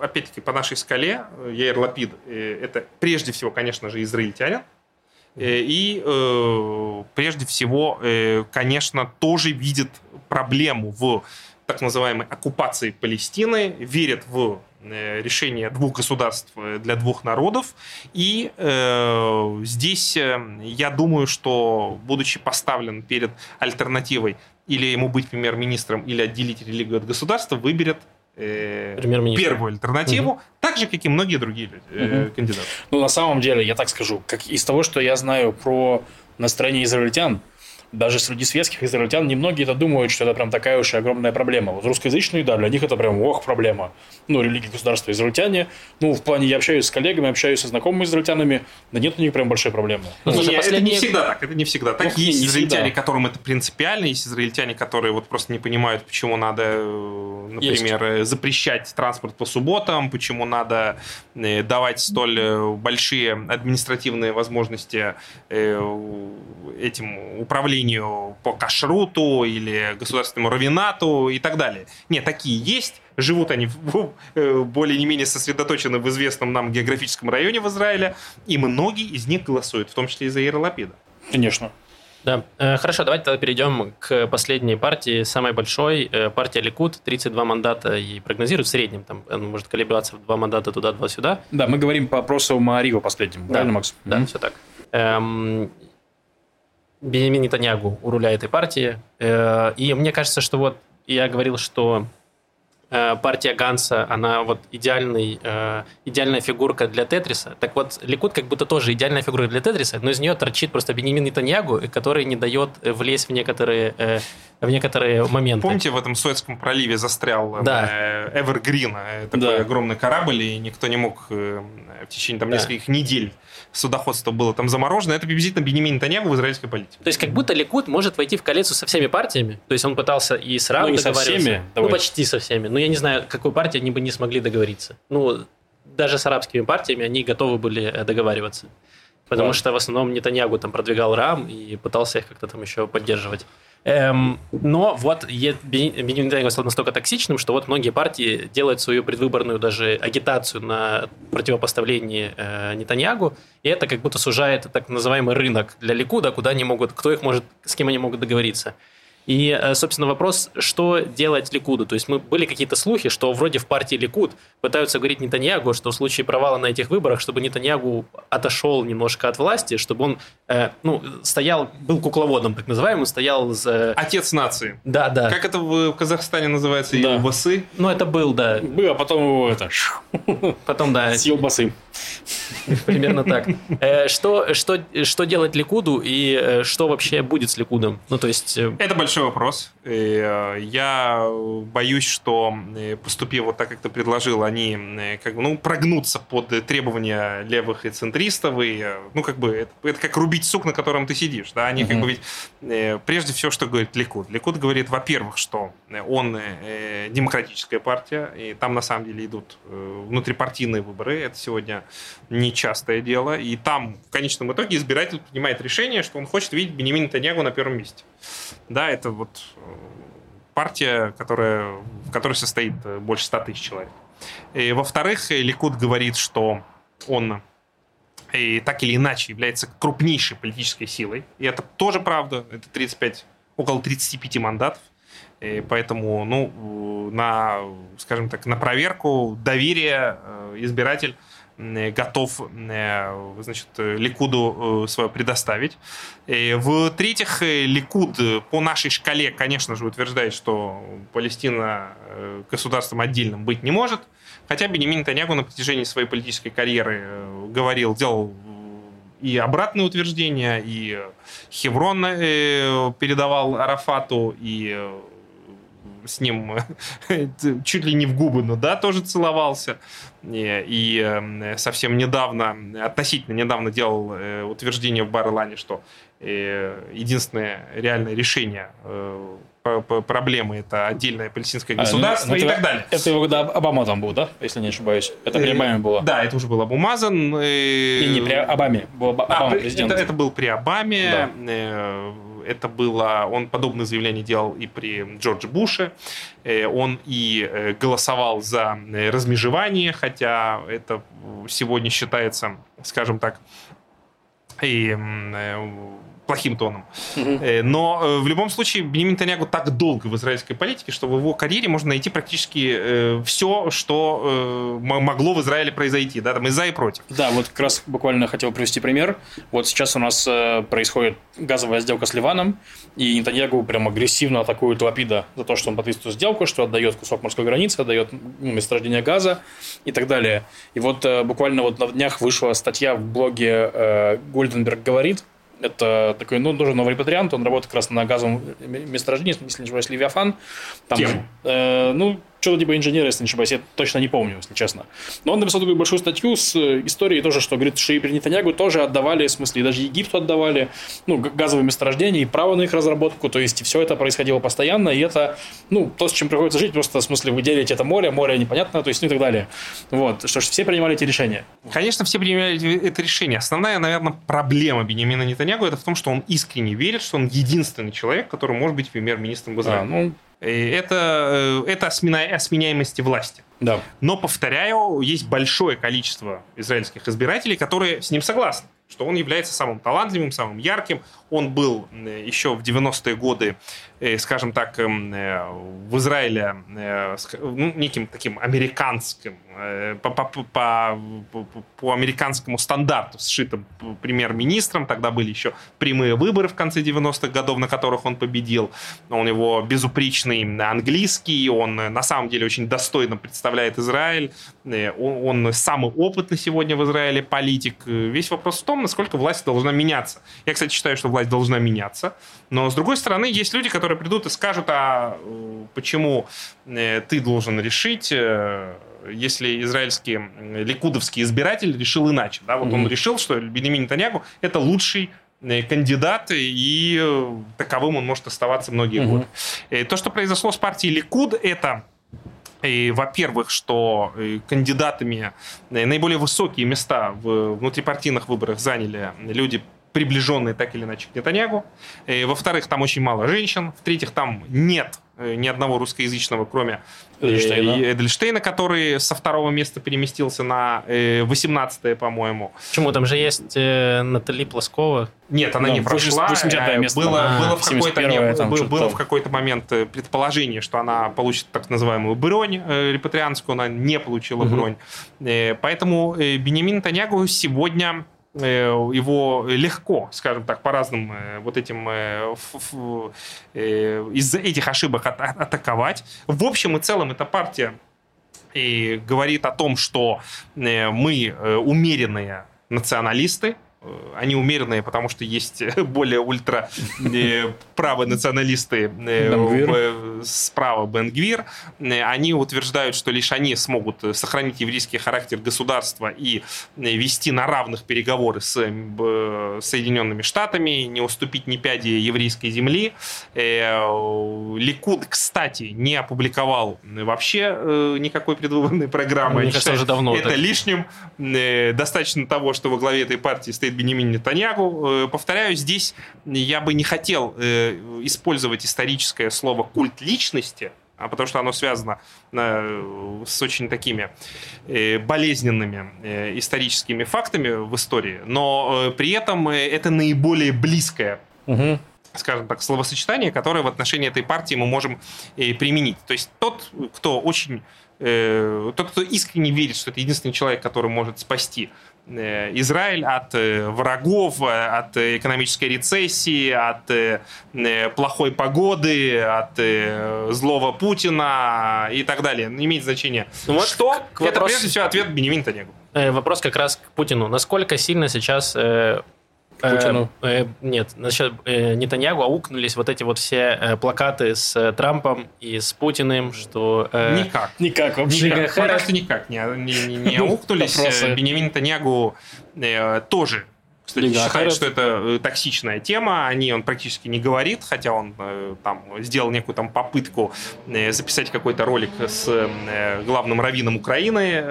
опять-таки, по нашей скале, Яир Лапид, это прежде всего, конечно же, израильтянин, и прежде всего, конечно, тоже видит проблему в так называемой оккупации Палестины, верят в э, решение двух государств э, для двух народов. И э, здесь э, я думаю, что, будучи поставлен перед альтернативой или ему быть премьер-министром, или отделить религию от государства, выберет первую альтернативу, угу. так же, как и многие другие э, угу. кандидаты. Ну, на самом деле, я так скажу, как из того, что я знаю про настроение израильтян, даже среди светских израильтян немногие это думают, что это прям такая уж и огромная проблема. Вот русскоязычные, да, для них это прям ох, проблема. Ну, религия государства израильтяне. Ну, в плане я общаюсь с коллегами, общаюсь со знакомыми израильтянами, да нет у них прям большой проблемы. Ну, слушай, последние... Это не всегда так, это не всегда так. Ну, есть не израильтяне, всегда. которым это принципиально, есть израильтяне, которые вот просто не понимают, почему надо, э, например, есть. Э, запрещать транспорт по субботам, почему надо э, давать столь большие административные возможности этим управлению управлению по кашруту или государственному равинату и так далее. Нет, такие есть. Живут они э, более не менее сосредоточены в известном нам географическом районе в Израиле, и многие из них голосуют, в том числе и за Лапида. Конечно. Да. Э, хорошо, давайте тогда перейдем к последней партии, самой большой. Э, партия Ликут, 32 мандата и прогнозируют в среднем, там, он может колебаться в два мандата туда, два сюда. Да, мы говорим по опросу Маарио последнему, да. правильно, Макс? Да, mm-hmm. все так. Эм, Бенемин Нетаньягу у руля этой партии. Э, и мне кажется, что вот я говорил, что э, партия Ганса, она вот идеальный, э, идеальная фигурка для Тетриса. Так вот, Ликут как будто тоже идеальная фигурка для Тетриса, но из нее торчит просто Бенемин Нетаньягу, который не дает влезть в некоторые, в некоторые моменты. Помните, в этом Суэцком проливе застрял да. Эвергрин, такой да. огромный корабль, и никто не мог в течение там, да. нескольких недель судоходство было там заморожено, это приблизительно Бенемин Таньягу в израильской политике. То есть как будто Ликут может войти в коалицию со всеми партиями. То есть он пытался и с РАМ ну, договариваться. Со всеми, ну, почти со всеми. Ну, я не знаю, какой партии они бы не смогли договориться. Ну, даже с арабскими партиями они готовы были э, договариваться. Потому Ладно. что в основном Нетаньягу там продвигал РАМ и пытался их как-то там еще поддерживать. Эм, но вот Нетаньяху стал настолько токсичным, что вот многие партии делают свою предвыборную даже агитацию на противопоставлении э, Нетаньягу, и это как будто сужает так называемый рынок для Ликуда, куда они могут, кто их может, с кем они могут договориться. И, э, собственно, вопрос, что делать Ликуду? То есть мы были какие-то слухи, что вроде в партии Ликуд пытаются говорить Нетаньягу, что в случае провала на этих выборах, чтобы Нетаньягу отошел немножко от власти, чтобы он э, ну, стоял, был кукловодом, так называемым, стоял за... Отец нации. Да, да. Как это в Казахстане называется? Да. Елбасы? Ну, это был, да. Был, а потом его это... Потом, да. С елбасы. Примерно так. Э, что, что, что делать Ликуду и э, что вообще будет с Ликудом? Ну, то есть... Э, Это большой вопрос. Я боюсь, что поступив вот так, как ты предложил, они как бы, ну, прогнутся под требования левых и центристов. И, ну, как бы, это, это как рубить сук, на котором ты сидишь. Да? Они угу. как бы ведь... Прежде всего, что говорит Ликуд? Ликуд говорит, во-первых, что он демократическая партия, и там на самом деле идут внутрипартийные выборы. Это сегодня нечастое дело. И там, в конечном итоге, избиратель принимает решение, что он хочет видеть Бенемина Таньягу на первом месте. Да, это вот э, партия, которая, в которой состоит э, больше 100 тысяч человек. И, во-вторых, Ликуд говорит, что он и так или иначе является крупнейшей политической силой. И это тоже правда. Это 35, около 35 мандатов. И поэтому, ну, на, скажем так, на проверку доверия э, избиратель готов, э, значит, Ликуду э, свое предоставить. В-третьих, Ликуд по нашей шкале, конечно же, утверждает, что Палестина э, государством отдельным быть не может. Хотя Бенемин Танягу на протяжении своей политической карьеры говорил, делал и обратные утверждения, и Хеврон передавал Арафату, и с ним чуть ли не в губы, но да, тоже целовался. И, и эм, совсем недавно, относительно недавно делал э, утверждение в Барлане, что э, единственное реальное решение э, проблемы это отдельное палестинское государство а, ну, и это, так далее. Это его когда Обама там был, да? Если не ошибаюсь. Это при Обаме было. Да, это уже был Абумазан. И не при Обаме. Был Обама а, президент. Это, это был при Обаме. Да это было, он подобное заявление делал и при Джордже Буше. Э, он и э, голосовал за э, размежевание, хотя это сегодня считается, скажем так, и плохим тоном. Угу. Но э, в любом случае Бенемин Танягу так долго в израильской политике, что в его карьере можно найти практически э, все, что могло в Израиле произойти, да, там и за, и против. Да, вот как раз буквально хотел привести пример. Вот сейчас у нас происходит газовая сделка с Ливаном, и Нетаньягу прям агрессивно атакует Лапида за то, что он подписывает сделку, что отдает кусок морской границы, отдает ну, месторождение газа и так далее. И вот буквально вот на днях вышла статья в блоге «Гольденберг говорит», это такой, ну, тоже новый репатриант, он работает как раз на газовом месторождении, если не ошибаюсь, Левиафан. Там, э, ну, что-то типа инженера, если не ошибаюсь, я точно не помню, если честно. Но он написал такую большую статью с э, историей тоже, что говорит, что и при Нетаньягу тоже отдавали, в смысле, даже Египту отдавали, ну, газовые месторождения и право на их разработку, то есть все это происходило постоянно, и это, ну, то, с чем приходится жить, просто, в смысле, вы делите это море, море непонятно, то есть, ну и так далее. Вот, что ж, все принимали эти решения. Конечно, все принимали это решение. Основная, наверное, проблема Бенемина Нетаньягу это в том, что он искренне верит, что он единственный человек, который может быть премьер-министром в Израиле. А, ну, это, э, это осменяемости власти. Да. Но, повторяю, есть большое количество израильских избирателей, которые с ним согласны что он является самым талантливым, самым ярким. Он был э, еще в 90-е годы, скажем так, эм, в Израиле ну, неким таким американским Э, по, по, по, по американскому стандарту сшитым премьер-министром. Тогда были еще прямые выборы в конце 90-х годов, на которых он победил. У него безупречный английский, он на самом деле очень достойно представляет Израиль. Э, он, он самый опытный сегодня в Израиле политик. Весь вопрос в том, насколько власть должна меняться. Я, кстати, считаю, что власть должна меняться. Но, с другой стороны, есть люди, которые придут и скажут, а э, почему ты должен решить если израильский ликудовский избиратель решил иначе. Да? Вот mm-hmm. он решил, что Бенемин Нетаньягу – это лучший э, кандидат, и э, таковым он может оставаться многие mm-hmm. годы. То, что произошло с партией Ликуд, это во-первых, что э, кандидатами наиболее высокие места в внутрипартийных выборах заняли люди, приближенные так или иначе к Нетаньягу. И, во-вторых, там очень мало женщин. В-третьих, там нет ни одного русскоязычного, кроме Эдельштейна. Эдельштейна, который со второго места переместился на 18-е, по-моему. Почему? Там же есть э, Натали Плоскова. Нет, она да, не прошла. 80 место. Было, а, было, в какой-то, не, там, было, было в какой-то момент э, предположение, что она получит так называемую бронь э, репатрианскую, она не получила угу. бронь. Э, поэтому э, Бенемин Танягу сегодня Э, его легко, скажем так, по разным э, вот этим э, из этих ошибок атаковать. В общем и целом эта партия и говорит о том, что э, мы э, умеренные националисты, Э, они умеренные, потому что есть более ультра э, правые националисты э, справа Бенгвир. Они утверждают, что лишь они смогут сохранить еврейский характер государства и вести на равных переговоры с Соединенными Штатами, не уступить ни пяди еврейской земли. Ликуд, кстати, не опубликовал вообще никакой предвыборной программы. Мне кажется, уже давно. Это лишним. Достаточно того, что во главе этой партии стоит Бенемин Нетаньягу. Э, повторяю, здесь я бы не хотел э, использовать историческое слово «культ личности», а потому что оно связано э, с очень такими болезненными историческими фактами в истории, но при этом это наиболее близкое угу скажем так, словосочетание, которое в отношении этой партии мы можем применить. То есть тот, кто очень тот, кто искренне верит, что это единственный человек, который может спасти Э, Израиль от э, врагов, э, от экономической рецессии, от плохой погоды, от злого Путина и так далее. Не имеет значения. Ну, вот Что? Вопрос... Это прежде всего ответ Бенемин Танегу. Вопрос как раз к Путину. Насколько сильно сейчас Путину? Э, э, нет, насчет э, Нетаньягу аукнулись вот эти вот все э, плакаты с э, Трампом и с Путиным, что... Э, никак. Никак вообще. Никак. Пока что никак не, не, не, не аукнулись. Бенемин Нетаньягу э, тоже кстати, Лига считает, что это э, токсичная тема. О ней он практически не говорит, хотя он э, там сделал некую там попытку э, записать какой-то ролик с главным раввином Украины,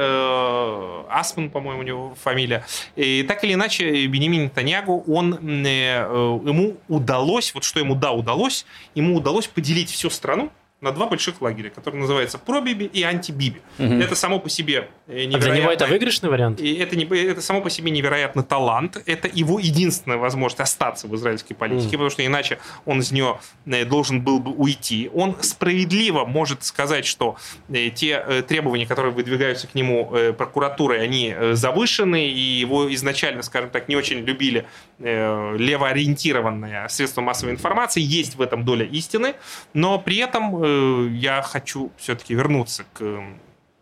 Асман, по-моему, у него фамилия. И так или иначе, Бенемин Нетаньягу, он, ему удалось, вот что ему да удалось, ему удалось поделить всю страну на два больших лагеря, которые называются про-биби и анти-биби. Угу. Это само по себе невероятно... А для него это выигрышный вариант? И это, не, это само по себе невероятный талант. Это его единственная возможность остаться в израильской политике, угу. потому что иначе он из нее э, должен был бы уйти. Он справедливо может сказать, что э, те э, требования, которые выдвигаются к нему прокуратурой, они завышены, и его изначально, скажем так, не очень любили левоориентированные средства массовой информации. Есть в этом доля истины, но при этом Э, я хочу все-таки вернуться к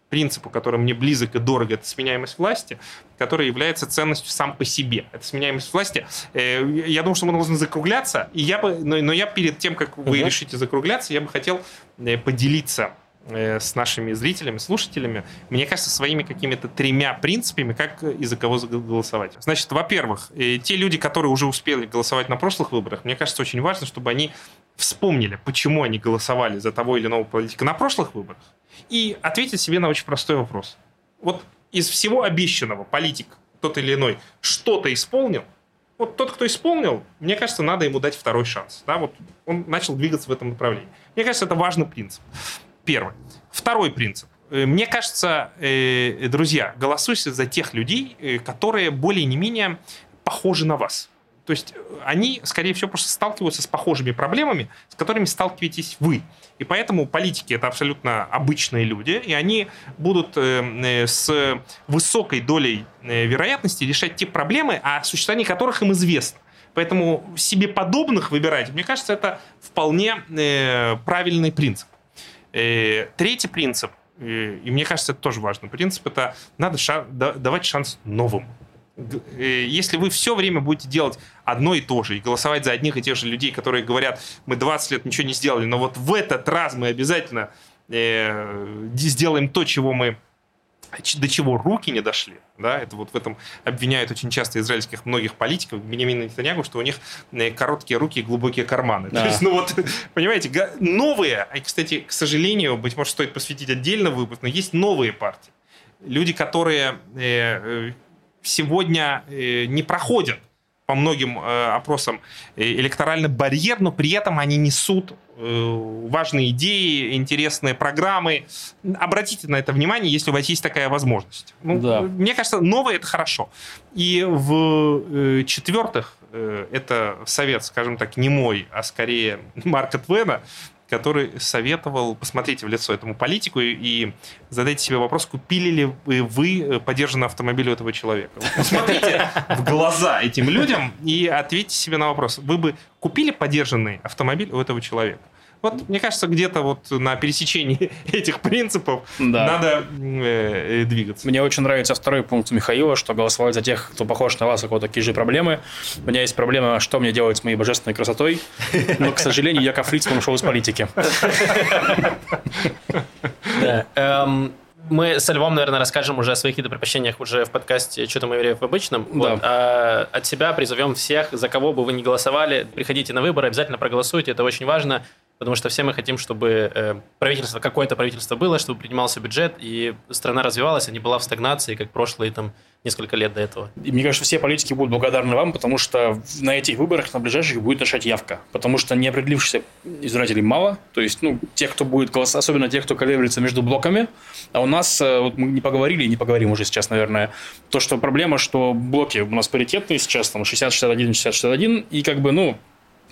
принципу, который мне близок и дорого, это сменяемость власти, который является ценностью сам по себе. Это сменяемость власти. Э, я думаю, что мы должны закругляться, и я бы, но, но я перед тем, как вы угу. решите закругляться, я бы хотел э, поделиться с нашими зрителями, слушателями, мне кажется, своими какими-то тремя принципами, как и за кого голосовать. Значит, во-первых, те люди, которые уже успели голосовать на прошлых выборах, мне кажется, очень важно, чтобы они вспомнили, почему они голосовали за того или иного политика на прошлых выборах, и ответить себе на очень простой вопрос. Вот из всего обещанного политик тот или иной что-то исполнил, вот тот, кто исполнил, мне кажется, надо ему дать второй шанс. Да, вот он начал двигаться в этом направлении. Мне кажется, это важный принцип. Первый. Второй принцип. Э, мне кажется, э, друзья, голосуйте за тех людей, э, которые более не менее похожи на вас. То есть э, они, скорее всего, просто сталкиваются с похожими проблемами, с которыми сталкиваетесь вы. И поэтому политики это абсолютно обычные люди, и они будут э, э, с высокой долей вероятности решать те проблемы, о существовании которых им известно. Поэтому себе подобных выбирать, мне кажется, это вполне правильный принцип. Третий принцип, и мне кажется, это тоже важный принцип, это надо шан, давать шанс новым. Э, если вы все время будете делать одно и то же и голосовать за одних и тех же людей, которые говорят, мы 20 лет ничего не сделали, но вот в этот раз мы обязательно э, сделаем то, чего мы до чего руки не дошли, да, это вот в этом обвиняют очень часто израильских многих политиков, Бенемина Нетаньягу, что у них э, короткие руки и глубокие карманы. Да. То есть, ну вот, понимаете, новые, и, кстати, к сожалению, быть может, стоит посвятить отдельно выпуск, но есть новые партии. Люди, которые э, сегодня э, не проходят по многим э, опросам э, электоральный барьер, но при этом они несут важные идеи, интересные программы. Обратите на это внимание, если у вас есть такая возможность. Ну, да. Мне кажется, новое это хорошо. И в четвертых, это совет, скажем так, не мой, а скорее Марка Твена, который советовал, посмотрите в лицо этому политику и задайте себе вопрос, купили ли вы э, подержанный автомобиль у этого человека. посмотрите в глаза этим людям и ответьте себе на вопрос, вы бы купили подержанный автомобиль у этого человека? Вот, мне кажется, где-то вот на пересечении этих принципов Да. надо э, э, двигаться. Мне очень нравится второй пункт Михаила, что голосовать за тех, кто похож на вас, у кого такие же проблемы. У меня есть проблема, что мне делать с моей божественной красотой. Но, к сожалению, Яков Лицман ушел из политики. Да. Эм, Мы со Львом, наверное, расскажем уже о своих предпочтениях уже в подкасте «Что там евреев в обычном». Вот. А от себя призовем всех, за кого бы вы ни голосовали, приходите на выборы, обязательно проголосуйте, это очень важно, потому что все мы хотим, чтобы э, правительство, какое-то правительство было, чтобы принимался бюджет, и страна развивалась, а не была в стагнации, как прошлые там несколько лет до этого. И мне кажется, все политики будут благодарны вам, потому что на этих выборах, на ближайших, будет решать явка. Потому что неопределившихся избирателей мало. То есть, ну, тех, кто будет голосовать, особенно тех, кто колеблется между блоками. А у нас, э, вот мы не поговорили, не поговорим уже сейчас, наверное, то, что проблема, что блоки у нас паритетные сейчас, там, 60-61, 60-61, и как бы, ну,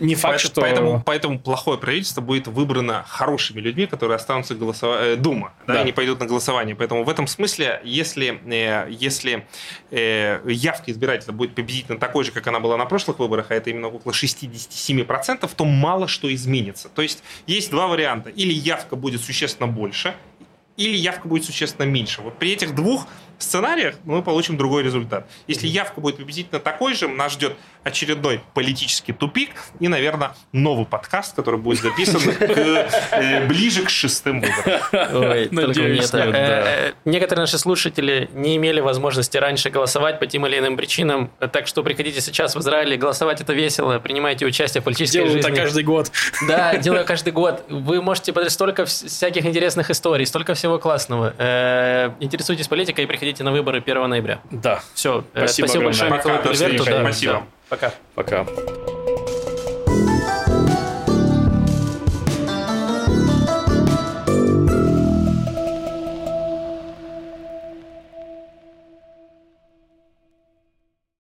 не факт, поэтому, что... Поэтому, поэтому плохое правительство будет выбрано хорошими людьми, которые останутся голосовать, э, Дума, да. Да. и не пойдут на голосование. Поэтому в этом смысле, если, э, если э, явка избирателя будет победительно такой же, как она была на прошлых выборах, а это именно около 67%, то мало что изменится. То есть есть два варианта. Или явка будет существенно больше, или явка будет существенно меньше. Вот при этих двух сценариях мы получим другой результат. Если явка будет приблизительно такой же, нас ждет очередной политический тупик и, наверное, новый подкаст, который будет записан э, ближе к шестым выборам. Ой, только Надеюсь, не это. нет, да. Э, Некоторые наши слушатели не имели возможности раньше голосовать по тем или иным причинам, так что приходите сейчас в Израиль, голосовать это весело, принимайте участие в политической Делаю жизни. так каждый год. Да, делаю каждый год. Вы можете посмотреть столько вс- всяких интересных историй, столько всего классного. Э, Интересуйтесь политикой и приходите на выборы 1 ноября. Да. Все. Спасибо Спасибо большое. Пока, до встречи. Да, Спасибо. да. Пока. Пока.